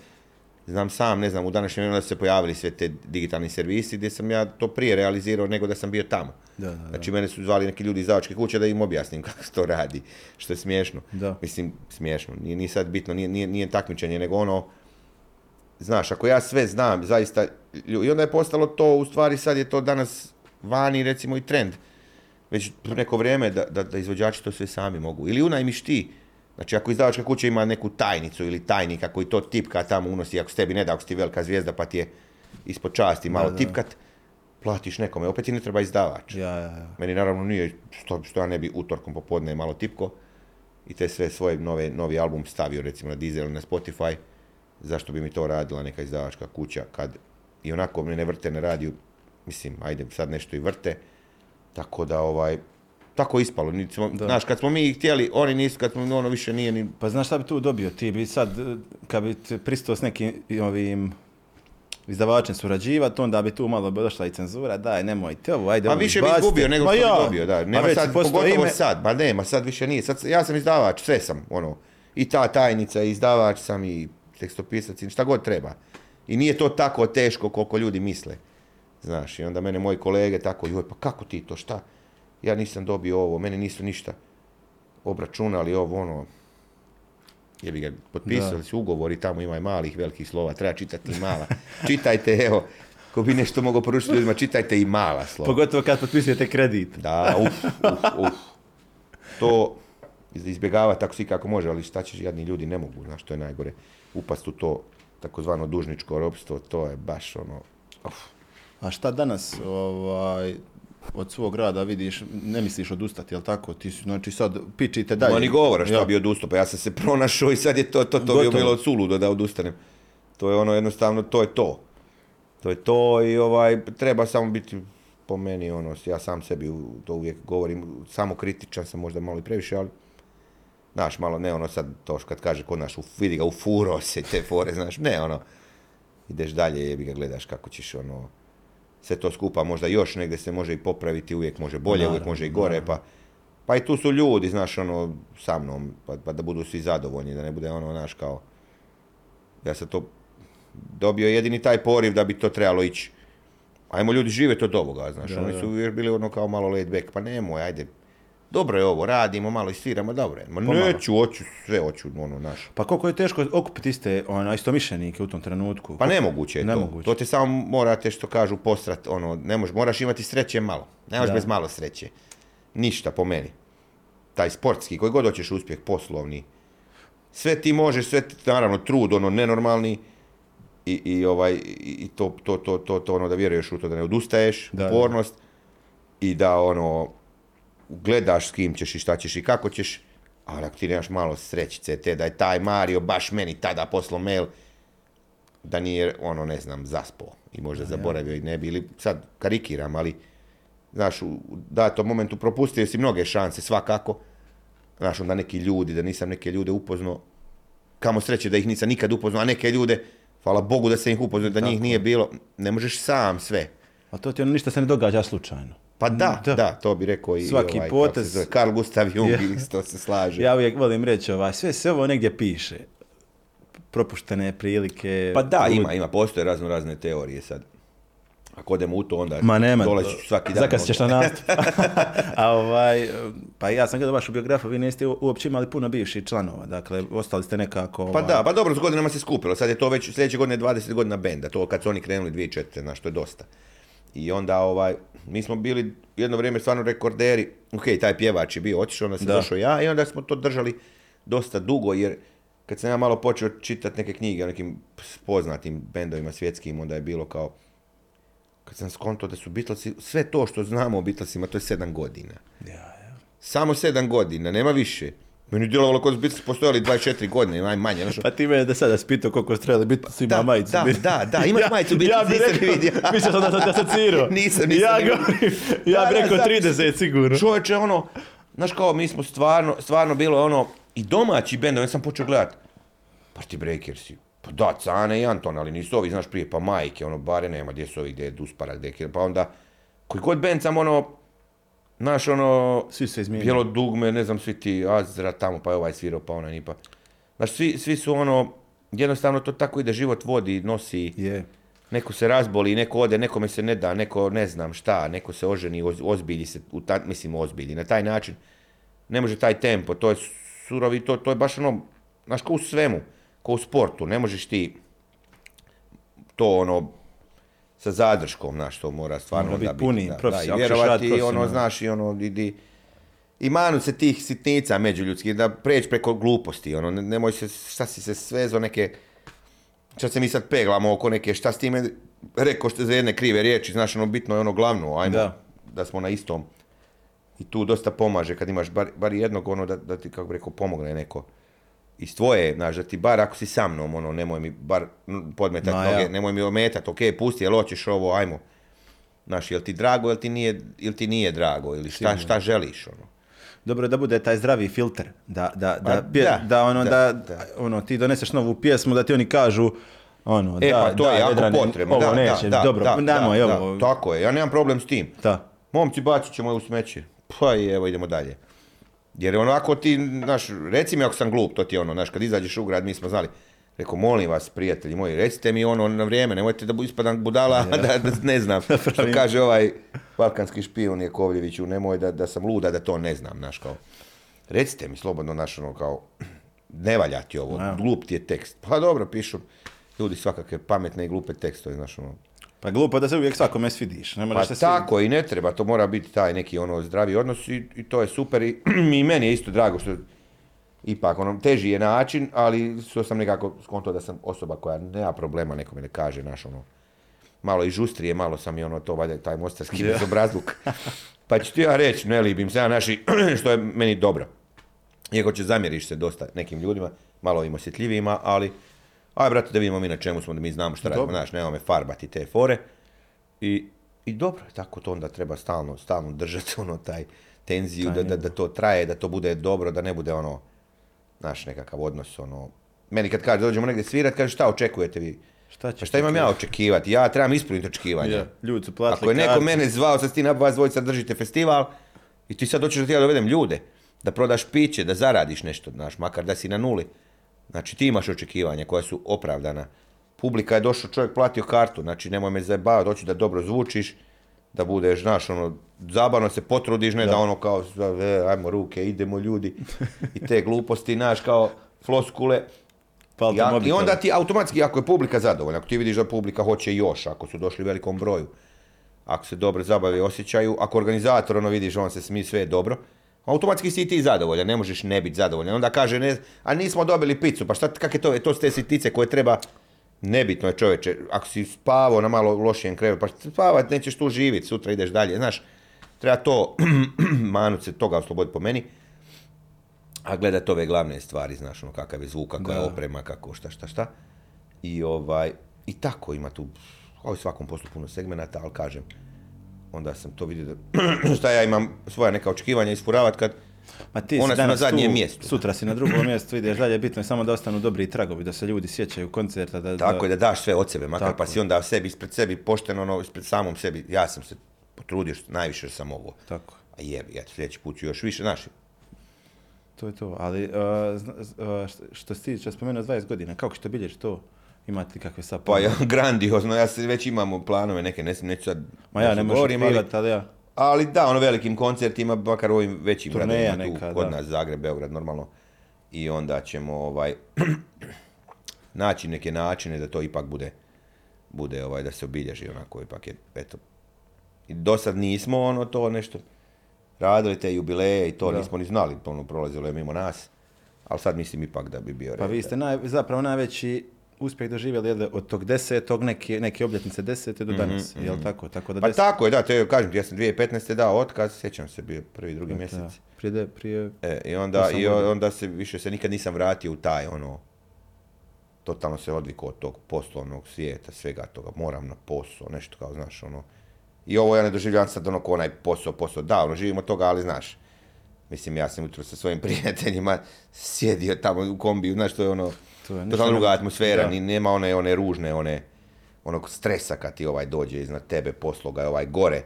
Speaker 2: znam sam, ne znam, u današnjem vremenu da su se pojavili sve te digitalni servisi gdje sam ja to prije realizirao nego da sam bio tamo.
Speaker 1: Da, da, da.
Speaker 2: Znači, mene su zvali neki ljudi iz izdavačke kuće da im objasnim kako se to radi, što je smiješno.
Speaker 1: Da.
Speaker 2: Mislim, smiješno, nije, nije sad bitno, nije, nije, nije takmičenje, nego ono, znaš, ako ja sve znam, zaista, i onda je postalo to, u stvari sad je to danas vani, recimo, i trend. Već neko vrijeme da, da, da izvođači to sve sami mogu. Ili unajmiš ti, Znači ako izdavačka kuća ima neku tajnicu ili tajnika koji to tipka tamo unosi, ako s tebi ne da, ako si ti velika zvijezda pa ti je ispod časti malo
Speaker 1: da.
Speaker 2: tipkat, platiš nekome, opet ti ne treba izdavač.
Speaker 1: Ja, ja, ja.
Speaker 2: Meni naravno nije, što, što ja ne bi utorkom popodne malo tipko i te sve svoje nove, novi album stavio recimo na Deezer ili na Spotify, zašto bi mi to radila neka izdavačka kuća kad i onako me ne vrte na radiju, mislim, ajde sad nešto i vrte, tako da ovaj, tako ispalo. Niti smo, znaš, kad smo mi htjeli, oni nisu, kad smo ono više nije ni...
Speaker 1: Pa znaš šta bi tu dobio? Ti bi sad, kad bi pristao s nekim ovim izdavačem surađivati, onda bi tu malo došla i cenzura, daj, nemojte ovo, ajde
Speaker 2: Pa više bi izgubio nego što
Speaker 1: ja.
Speaker 2: bi dobio, da. Nema
Speaker 1: već
Speaker 2: sad, pogotovo
Speaker 1: ime-
Speaker 2: sad, ma nema, sad više nije. Sad, ja sam izdavač, sve sam, ono, i ta tajnica, i izdavač sam, i tekstopisac, i šta god treba. I nije to tako teško koliko ljudi misle. Znaš, i onda mene moji kolege tako, joj, pa kako ti to, šta? Ja nisam dobio ovo, mene nisu ništa obračunali, ovo, ono, jebi ga, potpisali su ugovori, tamo ima i malih, velikih slova, treba čitati i mala. Čitajte, evo, ko bi nešto mogao poručiti ljudima, čitajte i mala slova.
Speaker 1: Pogotovo kad potpisujete kredit.
Speaker 2: Da, uf, uf, uf. To izbjegava tako svi kako može, ali šta ćeš, jadni ljudi ne mogu, znaš, to je najgore. Upast u to takozvano dužničko ropstvo, to je baš ono, uf.
Speaker 1: A šta danas ovaj, od svog rada vidiš, ne misliš odustati, jel tako? Ti si, znači sad pičite dalje.
Speaker 2: Ma ni govora šta
Speaker 1: Ja.
Speaker 2: bi odustao, pa ja sam se pronašao i sad je to, to, to
Speaker 1: Gotovo.
Speaker 2: bilo suludo da odustanem. To je ono, jednostavno, to je to. To je to i ovaj, treba samo biti po meni, ono, ja sam sebi u- to uvijek govorim, samo kritičan sam možda malo i previše, ali znaš, malo ne ono sad to što kad kaže kod naš, vidi ga, ufuro se te fore, znaš, ne ono, ideš dalje, jebi ga, gledaš kako ćeš ono, sve to skupa, možda još negdje se može i popraviti, uvijek može bolje, uvijek može i gore, pa, pa i tu su ljudi, znaš, ono, sa mnom, pa, pa da budu svi zadovoljni, da ne bude ono, znaš, kao, ja sam to dobio jedini taj poriv da bi to trebalo ići. Ajmo ljudi živjeti od ovoga, znaš,
Speaker 1: Da,
Speaker 2: oni
Speaker 1: da.
Speaker 2: su još bili ono kao malo laid back, pa nemoj, ajde, dobro je ovo, radimo, malo isviramo, dobro je. Ma neću, hoću, sve hoću, ono, naš.
Speaker 1: Pa koliko je teško okupiti iste ona, istomišljenike u tom trenutku?
Speaker 2: Pa nemoguće je to.
Speaker 1: Nemoguće.
Speaker 2: To te samo morate, što kažu, postrat, ono, ne možeš, moraš imati sreće malo. Ne možeš bez malo sreće. Ništa po meni. Taj sportski, koji god hoćeš uspjeh, poslovni. Sve ti možeš, sve ti, naravno, trud, ono, nenormalni. I, i ovaj, i i to, to, to, to, to, ono, da vjeruješ u to, da ne odustaješ,
Speaker 1: Da, da.
Speaker 2: upornost. I da, ono, gledaš s kim ćeš i šta ćeš i kako ćeš. Ali ako ti nemaš malo srećice, te da je taj Mario baš meni tada poslao mail, da nije, ono, ne znam, zaspao i možda zaboravio i ne bi, ili sad karikiram, ali, znaš, u datom momentu propustio si mnoge šanse, svakako, znaš, onda neki ljudi, da nisam neke ljude upoznao, kamo sreće da ih nisam nikad upoznao, a neke ljude, hvala Bogu da sam ih upoznao, da njih nije bilo, ne možeš sam sve.
Speaker 1: A to ti ono ništa se ne događa slučajno.
Speaker 2: Pa da,
Speaker 1: Da.
Speaker 2: da, to bi rekao i
Speaker 1: Svaki
Speaker 2: ovaj,
Speaker 1: potez-
Speaker 2: zove, Carl Gustav Jung,
Speaker 1: Ja.
Speaker 2: isto se slaže.
Speaker 1: Ja uvijek volim reći, ovaj, sve se ovo negdje piše. Propuštene prilike.
Speaker 2: Pa da, ima, ima, postoje razno razne teorije sad. Ako odemo u to, onda
Speaker 1: Ma nema.
Speaker 2: dolazi svaki dan.
Speaker 1: Zakasnit ćeš na nastup. A ovaj, pa ja sam gledao vašu biografiju, vi niste uopće imali puno bivših članova, dakle, ostali ste nekako...
Speaker 2: Pa
Speaker 1: ovaj,
Speaker 2: da, pa dobro, s godinama se skupilo. Sad je to već sljedeće godine 20 godina benda. To kad su oni krenuli 2004. Znaš, to je dosta. I onda, ovaj, mi smo bili jedno vrijeme stvarno rekorderi. Ok, taj pjevač je bio otišao, onda sam
Speaker 1: Da.
Speaker 2: došao ja i onda smo to držali dosta dugo, jer kad sam ja malo počeo čitati neke knjige o nekim poznatim bendovima svjetskim, onda je bilo kao, kad sam skonto da su Beatlesi, sve to što znamo o Beatlesima, to je sedam godina.
Speaker 1: Ja, ja.
Speaker 2: Samo sedam godina, nema više. Meni je djelovalo su Beatlesi postojali 24 godine, najmanje. Znaš,
Speaker 1: Pa ti mene da sada spitao koliko ste trebali biti svima
Speaker 2: Da,
Speaker 1: majicu.
Speaker 2: da, da, da, imaš majicu biti,
Speaker 1: ja bih
Speaker 2: nisam
Speaker 1: rekao,
Speaker 2: vidio.
Speaker 1: mislio sam da sam te asocirao.
Speaker 2: Nisam, nisam
Speaker 1: Ja, govorim, ja
Speaker 2: Da,
Speaker 1: bih
Speaker 2: da,
Speaker 1: rekao
Speaker 2: da.
Speaker 1: 30 sigurno.
Speaker 2: Čovječe, ono, znaš kao, mi smo stvarno, stvarno bilo ono, i domaći bendovi, ja sam počeo gledat, Party Breakersi, pa da, Cane i Anton, ali nisu ovi, znaš, prije, pa majke, ono, bare nema, gdje su ovi, gdje je Duspara, gdje je, pa onda, koji god bend, sam ono, znaš, ono,
Speaker 1: Svi se izmijenili.
Speaker 2: Bijelo dugme, ne znam, svi ti Azra tamo, pa je ovaj svirao, pa onaj ni pa. Znaš, svi, svi su ono, jednostavno to tako ide, život vodi, nosi,
Speaker 1: Je.
Speaker 2: neko se razboli, neko ode, nekome se ne da, neko ne znam šta, neko se oženi, oz- ozbilji se, u ta, mislim ozbilji, na taj način. Ne može taj tempo, to je surovi, to, to je baš ono, znaš, kao u svemu, kao u sportu, ne možeš ti to ono, sa zadrškom, znaš, to mora stvarno
Speaker 1: Mora biti
Speaker 2: da
Speaker 1: puni,
Speaker 2: da, da,
Speaker 1: profesio-
Speaker 2: i vjerovati, i ono, znaš, i ono, idi, i manu se tih sitnica međuljudskih, da preći preko gluposti, ono, ne- nemoj se, šta si se svezo neke, šta se mi sad peglamo oko neke, šta s time rekao što za jedne krive riječi, znaš, ono, bitno je ono glavno, ajmo,
Speaker 1: Da.
Speaker 2: da, smo na istom. I tu dosta pomaže kad imaš bar, bar jednog, ono, da, da ti, kako bi rekao, pomogne neko. Iz tvoje, znaš, da ti bar ako si sa mnom, ono, nemoj mi bar mm, podmetat
Speaker 1: Ma,
Speaker 2: noge,
Speaker 1: ja.
Speaker 2: nemoj mi ometat, ok, pusti, jel hoćeš ovo, ajmo. Znaš, jel ti drago, jel ti nije, jel ti nije drago, ili šta, šta želiš, ono.
Speaker 1: Dobro da bude taj zdravi filter, da, da, da,
Speaker 2: Pa
Speaker 1: pje-
Speaker 2: da,
Speaker 1: da, ono,
Speaker 2: da,
Speaker 1: da,
Speaker 2: da.
Speaker 1: ono, ti doneseš novu pjesmu, da ti oni kažu, ono,
Speaker 2: E,
Speaker 1: da,
Speaker 2: pa to
Speaker 1: da,
Speaker 2: je jako
Speaker 1: Vedrane,
Speaker 2: potrebno,
Speaker 1: ovo
Speaker 2: da,
Speaker 1: neće,
Speaker 2: da, da,
Speaker 1: dobro,
Speaker 2: da,
Speaker 1: nemoj,
Speaker 2: da,
Speaker 1: ovo,
Speaker 2: da, tako je, ja nemam problem s tim.
Speaker 1: da,
Speaker 2: Momci, bacit ćemo je u smeće. Pa i evo, idemo dalje. Jer onako ti, znaš, reci mi ako sam glup, to ti je ono, znaš, kad izađeš u grad, mi smo znali, Rekao, molim vas, prijatelji moji, recite mi ono na vrijeme, nemojte da ispadam budala, da, da ne znam. Što kaže ovaj balkanski špijun Jakovljeviću, nemoj da, da sam luda, da to ne znam, znaš, kao. Recite mi slobodno, znaš, ono, kao, ne valja ti ovo,
Speaker 1: Ja.
Speaker 2: glup ti je tekst. Pa dobro, pišu ljudi svakakve pametne i glupe tekstove, znaš, ono.
Speaker 1: Pa glupo da se uvijek svakome svidiš. Ne
Speaker 2: Pa
Speaker 1: se
Speaker 2: tako i ne treba, to mora biti taj neki ono zdravi odnos i, i to je super i, i meni je isto drago što ipak ono teži je način, ali što sam nekako skonto da sam osoba koja nema problema nekome ne kaže naš ono malo i žustrije, malo sam i ono to valjda taj mostarski
Speaker 1: Ja.
Speaker 2: bezobrazluk. Pa ću ti ja reći, ne libim se ja naši, što je meni dobro. Iako će zamjeriš se dosta nekim ljudima, malo ovim osjetljivijima, ali aj brate da vidimo mi na čemu smo, da mi znamo šta radimo, znaš, nemamo me farbati te fore. I, i dobro, je, tako to onda treba stalno, stalno držati ono taj tenziju, da, da, da to traje, da to bude dobro, da ne bude ono, znaš, nekakav odnos, ono, meni kad kaže, dođemo negdje svirat, kaže šta očekujete vi?
Speaker 1: Šta će
Speaker 2: Pa šta imam ja očekivati? Ja trebam ispuniti očekivanja.
Speaker 1: Ja, ljudi su platili
Speaker 2: Ako je neko mene zvao, sad ti na vas dvojica držite festival i ti sad hoćeš da ti ja dovedem ljude, da prodaš piće, da zaradiš nešto, znaš, makar da si na nuli. Znači ti imaš očekivanja koja su opravdana. Publika je došao, čovjek platio kartu, znači nemoj me zajebavati, hoću da dobro zvučiš, da budeš, znaš, ono, zabavno se potrudiš, ne da, ono kao, e, ajmo ruke, idemo ljudi, i te gluposti, znaš, kao floskule. Ja, I onda ti automatski, ako je publika zadovoljna, ako ti vidiš da publika hoće još, ako su došli u velikom broju, ako se dobro zabave osjećaju, ako organizator ono vidiš, on se smije, sve je dobro, automatski si i ti zadovoljan, ne možeš ne biti zadovoljan. Onda kaže, ne, a nismo dobili picu, pa šta, kak je to, to su te sitnice koje treba, nebitno je čovječe, ako si spavao na malo lošijem krevetu, pa spavat nećeš tu živjeti, sutra ideš dalje, znaš, treba to, manut se toga osloboditi po meni, a gledat ove glavne stvari, znaš, ono, kakav je zvuk, kakva je oprema, kako šta, šta, šta. I ovaj, i tako ima tu, kao i svakom poslu puno segmenata, ali kažem, onda sam to vidio da, šta ja imam svoja neka očekivanja isfuravat kad,
Speaker 1: Ma ti
Speaker 2: Ona
Speaker 1: si
Speaker 2: na zadnjem
Speaker 1: tu,
Speaker 2: mjestu.
Speaker 1: Sutra si na drugom mjestu, ideš dalje, bitno je samo da ostanu dobri tragovi, da se ljudi sjećaju koncerta. Da,
Speaker 2: tako je da daš sve od sebe, makar
Speaker 1: Tako
Speaker 2: pa
Speaker 1: je.
Speaker 2: si onda sebi, ispred sebi pošteno, ono, ispred samom sebi, ja sam se potrudio što najviše što sam ovo.
Speaker 1: Tako,
Speaker 2: A jebi, ja sljedeći put ću još više, znaš,
Speaker 1: to je to. Ali uh, što- što si ti spomenuo 20 godina, kako ćete bilježi to? Imate kakve sad
Speaker 2: pa ja, grandiozno, ja se već imamo planove neke, ne, neću sad,
Speaker 1: Ma ja ne možeš
Speaker 2: govorim, ali-
Speaker 1: ja.
Speaker 2: Ali da, ono velikim koncertima, makar u ovim većim
Speaker 1: Turneja
Speaker 2: gradovima tu
Speaker 1: neka,
Speaker 2: kod
Speaker 1: da.
Speaker 2: nas, Zagreb, Beograd, normalno. I onda ćemo ovaj, naći neke načine da to ipak bude, bude ovaj, da se obilježi onako, ipak je, eto. I do sad nismo ono to nešto radili, te jubileje i to
Speaker 1: Da.
Speaker 2: nismo ni znali, to ono prolazilo je mimo nas. Ali sad mislim ipak da bi bio
Speaker 1: Pa
Speaker 2: red.
Speaker 1: vi ste naj, zapravo najveći uspjeh doživjeli jel, od tog desetog, neke, neke obljetnice desete do danas, jel tako? Tako da
Speaker 2: Mhm, Pa
Speaker 1: deset-
Speaker 2: tako je, da, to je, kažem ti, ja sam 2015. dao otkaz, sjećam se, bio prvi, drugi
Speaker 1: da,
Speaker 2: mjesec.
Speaker 1: prije, de- prije,
Speaker 2: E, i onda, i onda se više se nikad nisam vratio u taj ono totalno se odvikao od tog poslovnog svijeta, svega toga, moram na posao, nešto kao, znaš, ono. I ovo ja ne doživljavam sad ono ko onaj posao, posao, da, ono, živimo toga, ali znaš, mislim, ja sam jutro sa svojim prijateljima sjedio tamo u kombiju, znaš, to je ono,
Speaker 1: To je
Speaker 2: to
Speaker 1: ništa
Speaker 2: je druga atmosfera,
Speaker 1: da.
Speaker 2: ni, nema one, one ružne, one, onog stresa kad ti ovaj dođe iznad tebe, posloga je ovaj gore,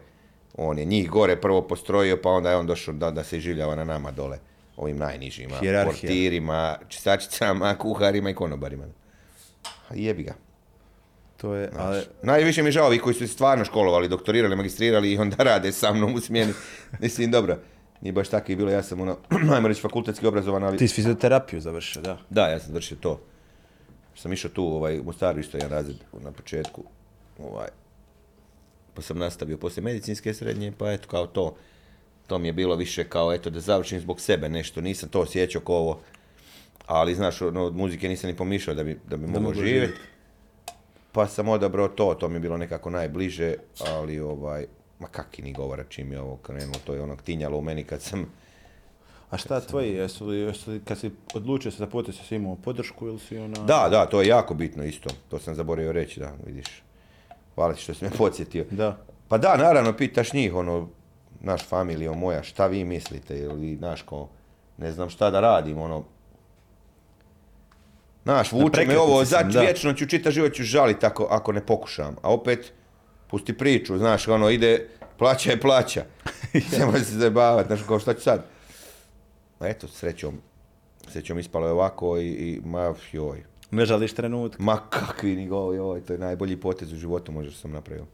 Speaker 2: on je njih gore prvo postrojio, pa onda je on došao da, da se iživljava na nama dole, ovim najnižima,
Speaker 1: Hijerarhija.
Speaker 2: portirima, čistačicama, kuharima i konobarima. Jebi ga.
Speaker 1: to je, ali,
Speaker 2: Najviše mi žao ovih koji su se stvarno školovali, doktorirali, magistrirali i onda rade sa mnom u smjeni. Mislim, dobro, nije baš tako i bilo, ja sam ono, ajmo reći, fakultetski obrazovan, ali...
Speaker 1: ti si fizioterapiju završio, da.
Speaker 2: Da, ja sam završio to. Sam išao tu, ovaj, u Mostaru isto jedan razred na početku, ovaj, pa sam nastavio poslije medicinske srednje, pa eto, kao to, To mi je bilo više kao, eto, da završim zbog sebe nešto. Nisam to osjećao kao ovo. Ali, znaš, ono, od muzike nisam ni pomišljao da bi, da bi mogao živjeti. Pa sam odabrao to, to mi je bilo nekako najbliže, ali ovaj, ma kaki ni govora čim je ovo krenulo, to je ono tinjalo u meni kad sam,
Speaker 1: A šta tvoji, jesu li, jesu li, kad si odlučio se za potez, jesi imao podršku ili si ona...
Speaker 2: da, da, to je jako bitno isto, to sam zaboravio reći, da, vidiš, hvala ti što si me podsjetio.
Speaker 1: Da.
Speaker 2: Pa da, naravno, pitaš njih, ono, naš familijo moja, šta vi mislite, ili, znaš, ko, ne znam šta da radim, ono, Znaš, vuče me ovo, za vječno ću čita život ću žalit ako, ako ne pokušam. A opet, pusti priču, znaš, ono, ide, plaća je plaća. Nemoj se zajebavati, znaš, kao šta ću sad? Ma eto, srećom, srećom ispalo je ovako i, i ma, joj.
Speaker 1: Ne žališ trenutak.
Speaker 2: Ma kakvi ni go, joj, to je najbolji potez u životu možda što sam napravio.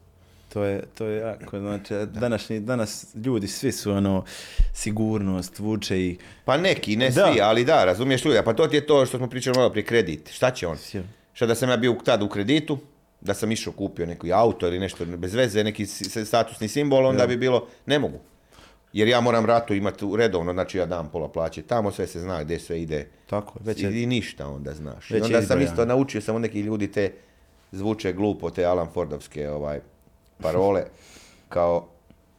Speaker 1: To je, to je jako, znači, današnji, danas ljudi svi su ono, sigurnost, vuče i...
Speaker 2: Pa neki, ne
Speaker 1: Da.
Speaker 2: svi, ali da, razumiješ ljudi, pa to ti je to što smo pričali malo prije kredit. Šta će on?
Speaker 1: Sjel.
Speaker 2: Šta da sam ja bio tad u kreditu, da sam išao kupio neki auto ili nešto bez veze, neki statusni simbol, onda bi bilo, ne mogu. Jer ja moram ratu imati redovno, znači ja dam pola plaće tamo, sve se zna gdje sve ide.
Speaker 1: Tako, već je-
Speaker 2: I, ništa onda znaš. I
Speaker 1: već
Speaker 2: onda sam isto naučio sam od nekih ljudi te zvuče glupo, te Alan Fordovske ovaj, parole, kao,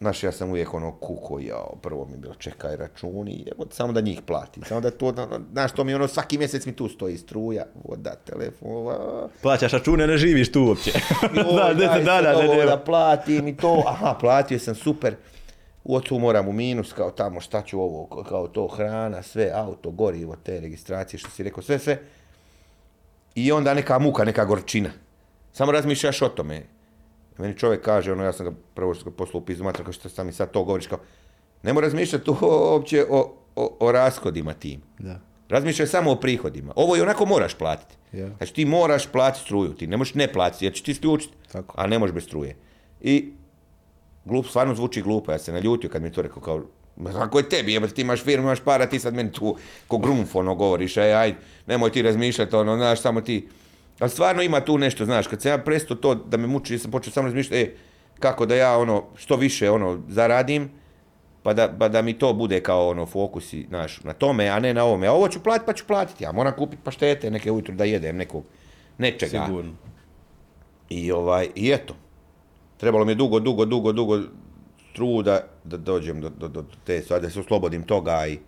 Speaker 2: znaš, ja sam uvijek ono kuko, jao, prvo mi je bilo čekaj računi, evo, samo da njih plati, samo da to, znaš, to mi ono, svaki mjesec mi tu stoji struja, voda, telefon, ova,
Speaker 1: Plaćaš račune, ne živiš tu uopće.
Speaker 2: Joj,
Speaker 1: da,
Speaker 2: sad
Speaker 1: dana, ne,
Speaker 2: ovo
Speaker 1: nema.
Speaker 2: da platim i to, aha, platio sam, super. U tu moram u minus, kao tamo, šta ću ovo, kao to, hrana, sve, auto, gorivo, te registracije, što si rekao, sve, sve. I onda neka muka, neka gorčina. Samo razmišljaš o tome. Meni čovjek kaže, ono, ja sam ga prvo što ga poslao mater, kao što sam mi sad to govoriš, kao, nemoj razmišljati uopće o, o, o rashodima tim.
Speaker 1: Da.
Speaker 2: Razmišljaj samo o prihodima. Ovo i onako moraš platiti.
Speaker 1: Ja.
Speaker 2: Znači ti moraš platiti struju, ti ne možeš ne platiti jer će ti isključiti, a ne možeš bez struje. I glup, stvarno zvuči glupo, ja se naljutio kad mi je to rekao kao, "Ma kako je tebi, jebate, ti imaš firmu, imaš para, ti sad meni tu ko grumf ono govoriš, aj, aj, nemoj ti razmišljati, ono, znaš, samo ti, ali stvarno ima tu nešto, znaš, kad sam ja prestao to da me muči, sam počeo samo razmišljati, e, kako da ja, ono, što više, ono, zaradim, pa da, pa da mi to bude kao ono fokusi, znaš, na tome, a ne na ovome. A ovo ću platiti, pa ću platiti. Ja moram kupiti paštete neke ujutro da jedem nekog nečega.
Speaker 1: Sigurno.
Speaker 2: I ovaj, i eto. Trebalo mi je dugo, dugo, dugo, dugo truda da dođem do, do, do te stvari, da se oslobodim toga i,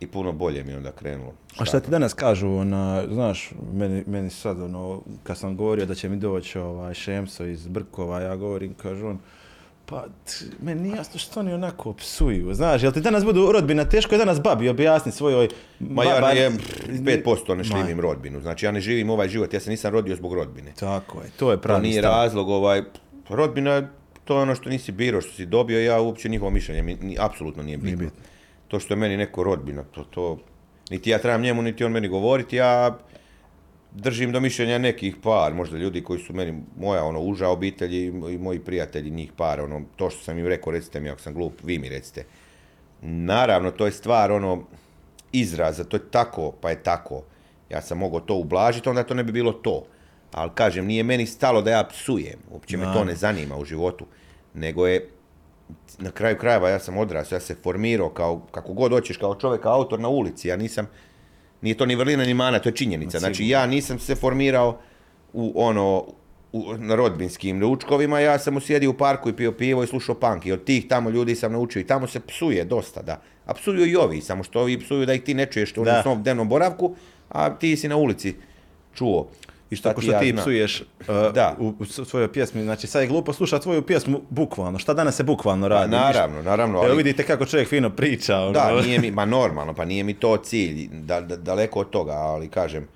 Speaker 2: i puno bolje mi je onda krenulo.
Speaker 1: A šta ti danas kažu, ona, znaš, meni, meni sad, ono, kad sam govorio da će mi doći ovaj Šemso iz Brkova, ja govorim, kaže on, pa, t- meni nije jasno što oni onako psuju, znaš, jel ti danas budu rodbina, teško je danas babi objasni svojoj...
Speaker 2: Ma ja ne, 5% ne
Speaker 1: Ma,
Speaker 2: živim rodbinu. Znači ja ne živim ovaj život, ja se nisam rodio zbog rodbine.
Speaker 1: Tako je, to je
Speaker 2: To
Speaker 1: pravi
Speaker 2: nije
Speaker 1: stav.
Speaker 2: razlog, ovaj, rodbina, to je ono što nisi birao, što si dobio, ja uopće njihovo mišljenje, mi, ni, apsolutno nije bitno.
Speaker 1: bitno.
Speaker 2: To što je meni neko rodbina, to, to, niti ja trebam njemu, niti on meni govoriti, ja držim do mišljenja nekih par, možda ljudi koji su meni, moja ono, uža obitelj i, i moji prijatelji, njih par, ono, to što sam im rekao, recite mi ako sam glup, vi mi recite. Naravno, to je stvar, ono, izraza, to je tako, pa je tako. Ja sam mogao to ublažiti, onda to ne bi bilo to. Ali kažem, nije meni stalo da ja psujem, uopće me to ne zanima u životu, nego je, na kraju krajeva ja sam odrasao, ja se formirao kao, kako god hoćeš, kao čovjek, kao autor na ulici, ja nisam, nije to ni vrlina ni mana, to je činjenica. Znači ja nisam se formirao u ono, u, na rodbinskim ručkovima, ja sam sjedio u parku i pio pivo i slušao punk i od tih tamo ljudi sam naučio i tamo se psuje dosta, da. A psuju i ovi, samo što ovi psuju da ih ti ne čuješ u svom dnevnom boravku, a ti si na ulici čuo.
Speaker 1: I što, ako
Speaker 2: ti
Speaker 1: što
Speaker 2: ja
Speaker 1: ti psuješ uh,
Speaker 2: Da.
Speaker 1: u, u svojoj pjesmi, znači sad je glupo slušati tvoju pjesmu bukvalno, šta danas se bukvalno
Speaker 2: Pa,
Speaker 1: radi?
Speaker 2: naravno, naravno,
Speaker 1: Evo
Speaker 2: ali-
Speaker 1: vidite kako čovjek fino priča. Ono.
Speaker 2: Da, nije mi, ma normalno, pa nije mi to cilj, da, da- daleko od toga, ali kažem,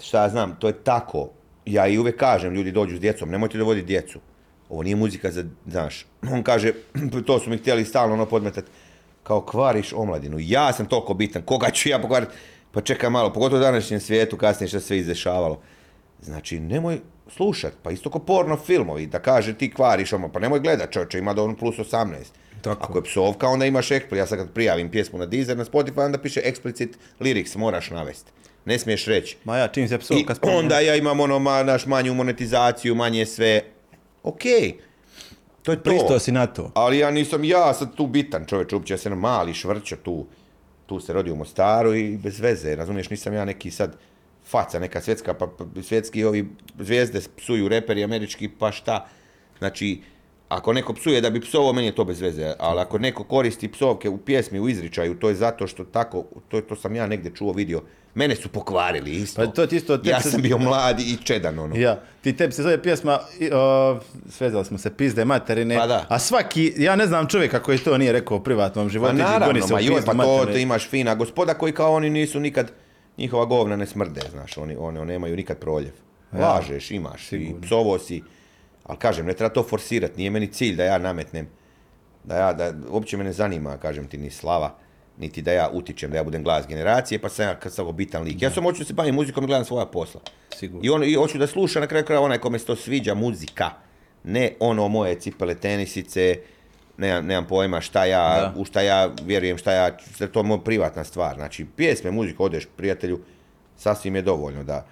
Speaker 2: šta ja znam, to je tako. Ja i uvijek kažem, ljudi dođu s djecom, nemojte dovoditi djecu. Ovo nije muzika za, znaš, on kaže, to su mi htjeli stalno ono podmetat, kao kvariš omladinu. Ja sam toliko bitan, koga ću ja pokvariti? Pa čekaj malo, pogotovo u današnjem svijetu, kasnije što se sve izdešavalo. Znači, nemoj slušat, pa isto ko porno filmovi, da kaže ti kvariš ono, pa nemoj gledat čovječe, ima da on plus 18.
Speaker 1: Tako.
Speaker 2: Ako je psovka, onda imaš eksplicit, ja sad kad prijavim pjesmu na Deezer, na Spotify, onda piše explicit lyrics, moraš navesti. Ne smiješ reći.
Speaker 1: Ma ja, čim se
Speaker 2: I
Speaker 1: psovka spominje.
Speaker 2: onda ja imam ono, ma, naš manju monetizaciju, manje sve. Ok, To je to.
Speaker 1: Pristao si na to.
Speaker 2: Ali ja nisam ja sad tu bitan čovječ, uopće ja jedan mali švrćo tu, tu se rodio u Mostaru i bez veze, razumiješ, nisam ja neki sad faca neka svjetska, pa, pa svjetski ovi zvijezde psuju reperi američki, pa šta, znači, ako neko psuje da bi psovao, meni je to bez veze, ali ako neko koristi psovke u pjesmi, u izričaju, to je zato što tako, to, to sam ja negdje čuo, vidio, mene su pokvarili isto.
Speaker 1: Pa to ti isto...
Speaker 2: ja sam bio mladi i čedan, ono.
Speaker 1: Ja, ti tebi se zove pjesma, o, svezali smo se, pizde materine,
Speaker 2: Pa da.
Speaker 1: a svaki, ja ne znam čovjeka koji to nije rekao u privatnom
Speaker 2: Pa
Speaker 1: životu, goni
Speaker 2: naravno,
Speaker 1: se
Speaker 2: ma joj, pa to, to imaš fina gospoda koji kao oni nisu nikad, njihova govna ne smrde, znaš, oni, oni, oni nemaju nikad proljev. Lažeš, imaš i psovo si, ali kažem, ne treba to forsirati, nije meni cilj da ja nametnem, da ja, da, uopće me ne zanima, kažem ti, ni slava, niti da ja utičem, da ja budem glas generacije, pa sam ja kad sam bitan lik. Ja sam hoću da se bavim muzikom i gledam svoja posla.
Speaker 1: Sigurno.
Speaker 2: I, on, I hoću da sluša na kraju kraja onaj kome se to sviđa muzika, ne ono moje cipele tenisice, nemam, nemam pojma šta ja,
Speaker 1: Da.
Speaker 2: u šta ja vjerujem, šta ja, što je to moja privatna stvar. Znači, pjesme, muzika, odeš prijatelju, sasvim je dovoljno da,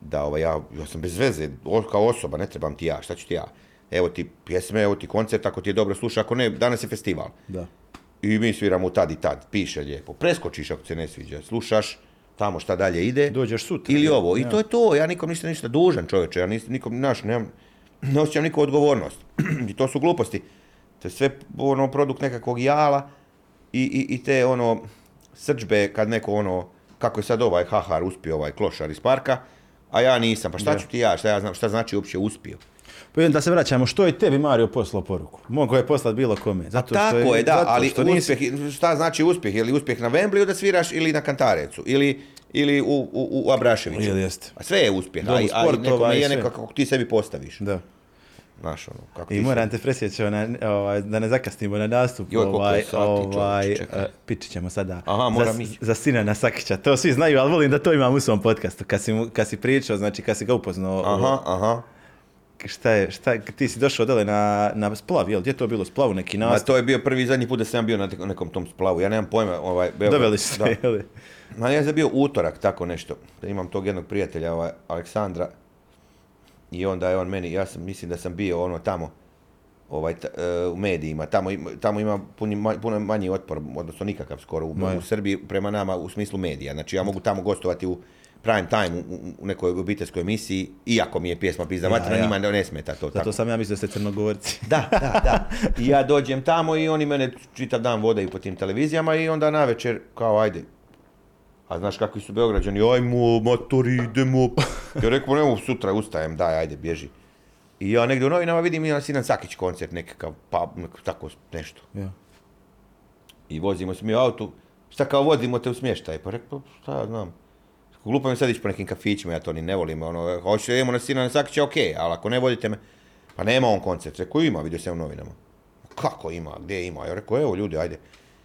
Speaker 2: da ovaj, ja, ja sam bez veze, kao osoba, ne trebam ti ja, šta ću ti ja? Evo ti pjesme, evo ti koncert, ako ti je dobro sluša, ako ne, danas je festival.
Speaker 1: Da.
Speaker 2: I mi sviramo tad i tad, piše lijepo. Preskočiš ako se ne sviđa, slušaš tamo šta dalje ide.
Speaker 1: Dođeš sutra.
Speaker 2: Ili ovo. I
Speaker 1: Ja.
Speaker 2: to je to. Ja nikom ništa ništa dužan čovječe. Ja nis, nikom, znaš, nemam, ne osjećam nikakvu odgovornost. I to su gluposti. To je sve ono produkt nekakvog jala i, i, i te ono srđbe kad neko ono, kako je sad ovaj Hahar uspio, ovaj klošar iz parka, a ja nisam. Pa šta ću ti ja, šta ja znam, šta znači uopće uspio?
Speaker 1: Pa da se vraćamo, što je tebi Mario poslao poruku? Mogu je poslati bilo kome. Zato što
Speaker 2: Tako je, da,
Speaker 1: zato
Speaker 2: ali
Speaker 1: što nisi-
Speaker 2: uspjeh, šta znači uspjeh? Je li uspjeh na Wembley da sviraš ili na Kantarecu? Ili, ili u, u, u Abraševiću?
Speaker 1: Ili jeste.
Speaker 2: A sve je uspjeh,
Speaker 1: Domu
Speaker 2: a, i- a i
Speaker 1: sportova
Speaker 2: nekome je nekako kako ti sebi postaviš.
Speaker 1: Da.
Speaker 2: Znaš, ono, kako
Speaker 1: I
Speaker 2: ti
Speaker 1: moram te presjeći ona, ovaj, da ne zakasnimo na nastup.
Speaker 2: Joj, je
Speaker 1: ovaj,
Speaker 2: sati,
Speaker 1: ovaj, pići ćemo sada.
Speaker 2: Aha, moram
Speaker 1: za,
Speaker 2: ići.
Speaker 1: za Sinana Sakića. To svi znaju, ali volim da to imam u svom podcastu. Kad si, kad si pričao, znači kad si ga upoznao.
Speaker 2: Aha, aha.
Speaker 1: Šta je, šta, ti si došao dole na, na splav, jel? Gdje je to bilo splavu, neki
Speaker 2: Ma
Speaker 1: nastup?
Speaker 2: to je bio prvi i zadnji put da sam ja bio na nekom tom splavu. Ja nemam pojma. Ovaj, evo,
Speaker 1: Doveli su
Speaker 2: da.
Speaker 1: jel?
Speaker 2: Ma ja sam bio utorak, tako nešto. Da imam tog jednog prijatelja, ovaj, Aleksandra. I onda je on meni, ja sam, mislim da sam bio ono tamo, ovaj, t- e, u medijima, tamo, ima- tamo ima puno manji otpor, odnosno nikakav skoro u, u Srbiji prema nama u smislu medija. Znači ja mogu tamo gostovati u prime time u, u- nekoj obiteljskoj emisiji, iako mi je pjesma Pizda
Speaker 1: Ja, ja.
Speaker 2: njima ne, smeta to
Speaker 1: Zato
Speaker 2: tako.
Speaker 1: sam ja mislio da ste crnogorci.
Speaker 2: Da, da, da. I ja dođem tamo i oni mene čitav dan vodaju po tim televizijama i onda na večer kao ajde. A znaš kakvi su Beograđani, ajmo, matori, idemo. Ja rekao, ne mogu sutra, ustajem, daj, ajde, bježi. I ja negdje u novinama vidim i Sinan Sakić koncert, nekakav, pa, tako nešto.
Speaker 1: Ja.
Speaker 2: I vozimo se mi u autu, šta kao vozimo te u smještaj? Pa rekao, šta ja znam. Glupo mi sad ići po nekim kafićima, ja to ni ne volim. Ono, hoćete idemo na Sinana Sakića, okej, ali ako ne vodite me, pa nema on koncert. Rekao, ima, vidio sam u novinama. Kako ima, gdje ima? Ja rekao, evo ljudi, ajde.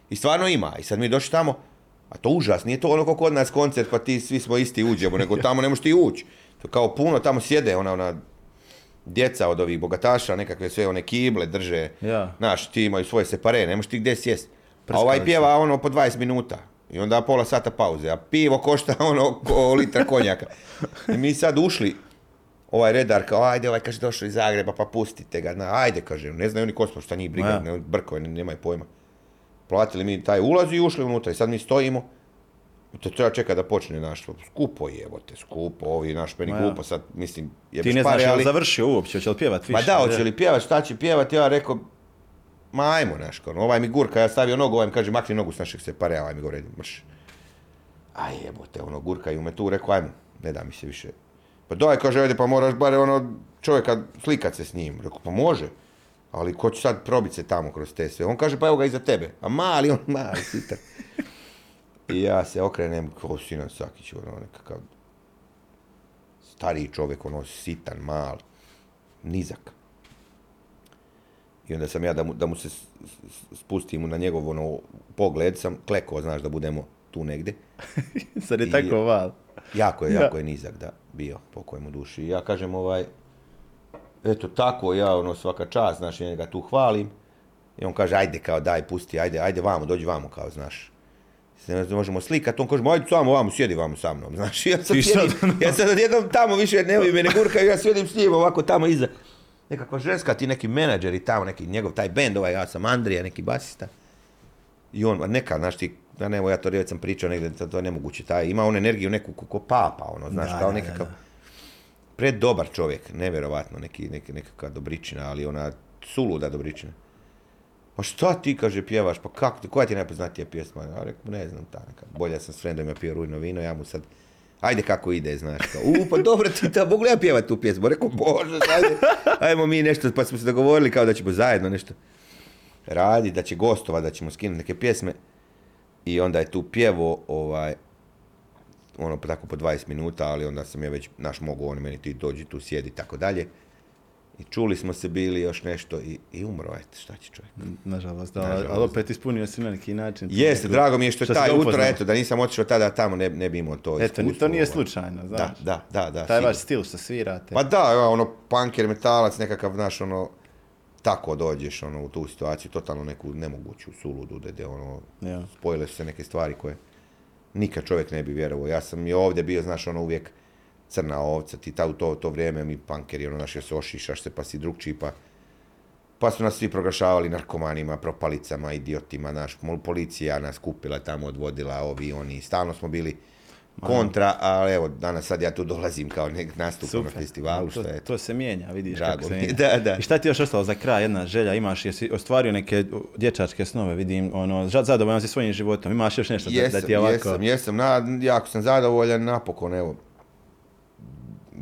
Speaker 2: I stvarno ima. I sad mi došli tamo, a to užas, nije to ono kao kod nas koncert, pa ti svi smo isti uđemo, nego tamo ne možeš ti ući. To kao puno, tamo sjede ona, ona djeca od ovih bogataša, nekakve sve one kible drže.
Speaker 1: Ja.
Speaker 2: Znaš, ti imaju svoje separe, ne možeš ti gdje sjest. A ovaj pjeva ono po 20 minuta. I onda pola sata pauze. A pivo košta ono ko litra konjaka. I mi sad ušli, ovaj redar kao, ajde, ovaj kaže došao iz Zagreba, pa pustite ga. Na, ajde, kaže, ne znaju ni ko smo, šta njih briga,
Speaker 1: Ja.
Speaker 2: ne, brkove, ne- nemaju pojma. Platili mi taj ulaz i ušli unutra i sad mi stojimo. To treba čekati da počne naš, skupo je, evo te, skupo, ovi naš, meni
Speaker 1: Ma ja.
Speaker 2: glupo, sad mislim, je
Speaker 1: Ti ne znaš je li završio uopće, hoće li pjevat više?
Speaker 2: Pa da, hoće li pjevat, šta će pjevat, ja rekao, ma ajmo, znaš, kao, ovaj mi gurka, ja stavio nogu, ovaj mi kaže, makni nogu s našeg separe, ovaj mi govori, mrš. A jebote, ono, gurkaju me tu, rekao, ajmo, ne da mi se više. Pa daj, kaže, ajde, pa moraš bare ono, čovjeka slikat se s njim. Rekao, pa može, ali ko će sad probit se tamo kroz te sve? On kaže, pa evo ga iza tebe. A mali, on mali, sitan. I ja se okrenem, kao Sinan Sakić, ono, nekakav stariji čovjek, ono, sitan, mal, nizak. I onda sam ja, da mu, da mu se spustim na njegov ono, pogled, sam klekao, znaš, da budemo tu negdje.
Speaker 1: Sad je
Speaker 2: I-
Speaker 1: tako val.
Speaker 2: Jako je,
Speaker 1: Da.
Speaker 2: jako je nizak, da, bio, pokoj mu duši. I ja kažem, ovaj, eto tako, ja ono svaka čast, znaš, ja njega tu hvalim. I on kaže, ajde, kao daj, pusti, ajde, ajde vamo, dođi vamo, kao, znaš. Se ne možemo slikat, on kaže, ajde samo vamo, sjedi vamo sa mnom, znaš. Ja sad, sjedim, ja sad odjednom tamo više ne me ne gurkaju, ja sjedim s njim ovako tamo iza. Nekakva ženska, ti neki menadžeri tamo, neki njegov taj bend, ovaj ja sam Andrija, neki basista. I on, neka, znaš ti, ja ne, ja to već sam pričao negdje, to, to je nemoguće, taj, ima on energiju neku ko, ko papa, ono, znaš,
Speaker 1: Da,
Speaker 2: kao
Speaker 1: da, da,
Speaker 2: nekakav,
Speaker 1: da.
Speaker 2: pred dobar čovjek, nevjerovatno, neki, neki, nekakva dobričina, ali ona suluda dobričina. Pa šta ti, kaže, pjevaš, pa kako koja ti je najpoznatija pjesma? Ja rekao, ne znam, ta neka, bolje sam s frendom ja pio rujno vino, ja mu sad, ajde kako ide, znaš, kao, u, pa dobro ti, ta, mogu ja pjevat tu pjesmu? Rekao, bože, ajde, ajmo mi nešto, pa smo se dogovorili kao da ćemo zajedno nešto radi, da će gostova, da ćemo skinuti neke pjesme. I onda je tu pjevo, ovaj, ono tako po 20 minuta, ali onda sam ja već, naš mogu on meni ti dođi tu sjedi i tako dalje. I čuli smo se bili još nešto i, i umro, eto, šta će čovjek.
Speaker 1: Nažalost, da,
Speaker 2: Nažalost.
Speaker 1: ali opet ispunio si na neki način.
Speaker 2: Jeste,
Speaker 1: neku-
Speaker 2: drago mi je što je
Speaker 1: si
Speaker 2: taj utro, eto, da nisam otišao tada tamo, ne, ne bi imao to
Speaker 1: Eto,
Speaker 2: iskustvo,
Speaker 1: to nije
Speaker 2: ovaj.
Speaker 1: slučajno, znaš.
Speaker 2: Da, da, da, da.
Speaker 1: Taj
Speaker 2: sigurno.
Speaker 1: vaš stil što svirate.
Speaker 2: Pa da, ono, punker, metalac, nekakav, znaš, ono, tako dođeš, ono, u tu situaciju, totalno neku nemoguću suludu, da gdje, ono,
Speaker 1: Ja.
Speaker 2: spojile su se neke stvari koje nikad čovjek ne bi vjerovao. Ja sam i ovdje bio, znaš, ono, uvijek crna ovca, ti ta, u to, to vrijeme mi punkeri, ono, naše se ošišaš se, pa si drugčiji, pa pa su nas svi proglašavali narkomanima, propalicama, idiotima, naš, policija nas kupila tamo, odvodila, ovi, oni, stalno smo bili kontra, ali evo, danas sad ja tu dolazim kao nek nastup na festivalu,
Speaker 1: to,
Speaker 2: što je
Speaker 1: to? se mijenja, vidiš
Speaker 2: Drago
Speaker 1: kako se
Speaker 2: mi je,
Speaker 1: mijenja.
Speaker 2: da, da.
Speaker 1: I šta ti još ostalo za kraj, jedna želja, imaš, jesi ostvario neke dječačke snove, vidim, ono, zadovoljan si svojim životom, imaš još nešto da, da
Speaker 2: Jesam,
Speaker 1: ti je ovako...
Speaker 2: jesam, jesam, na, jako sam zadovoljan, napokon, evo,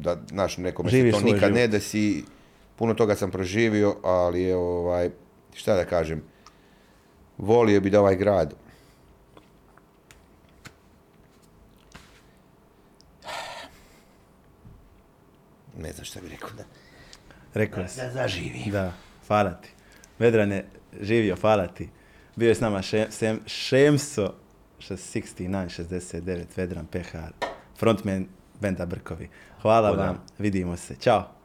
Speaker 2: da, znaš, nekome se to nikad ne
Speaker 1: život.
Speaker 2: desi, puno toga sam proživio, ali je, ovaj, šta da kažem, volio bi da ovaj grad ne znam šta bi rekao da,
Speaker 1: Rekao si.
Speaker 2: da zaživi.
Speaker 1: Da, hvala ti. Vedrane, živio, hvala ti. Bio je s nama še, sem, Šemso 6969 Vedran Pehar, frontman benda Brkovi. Hvala vam, vidimo se. Ćao.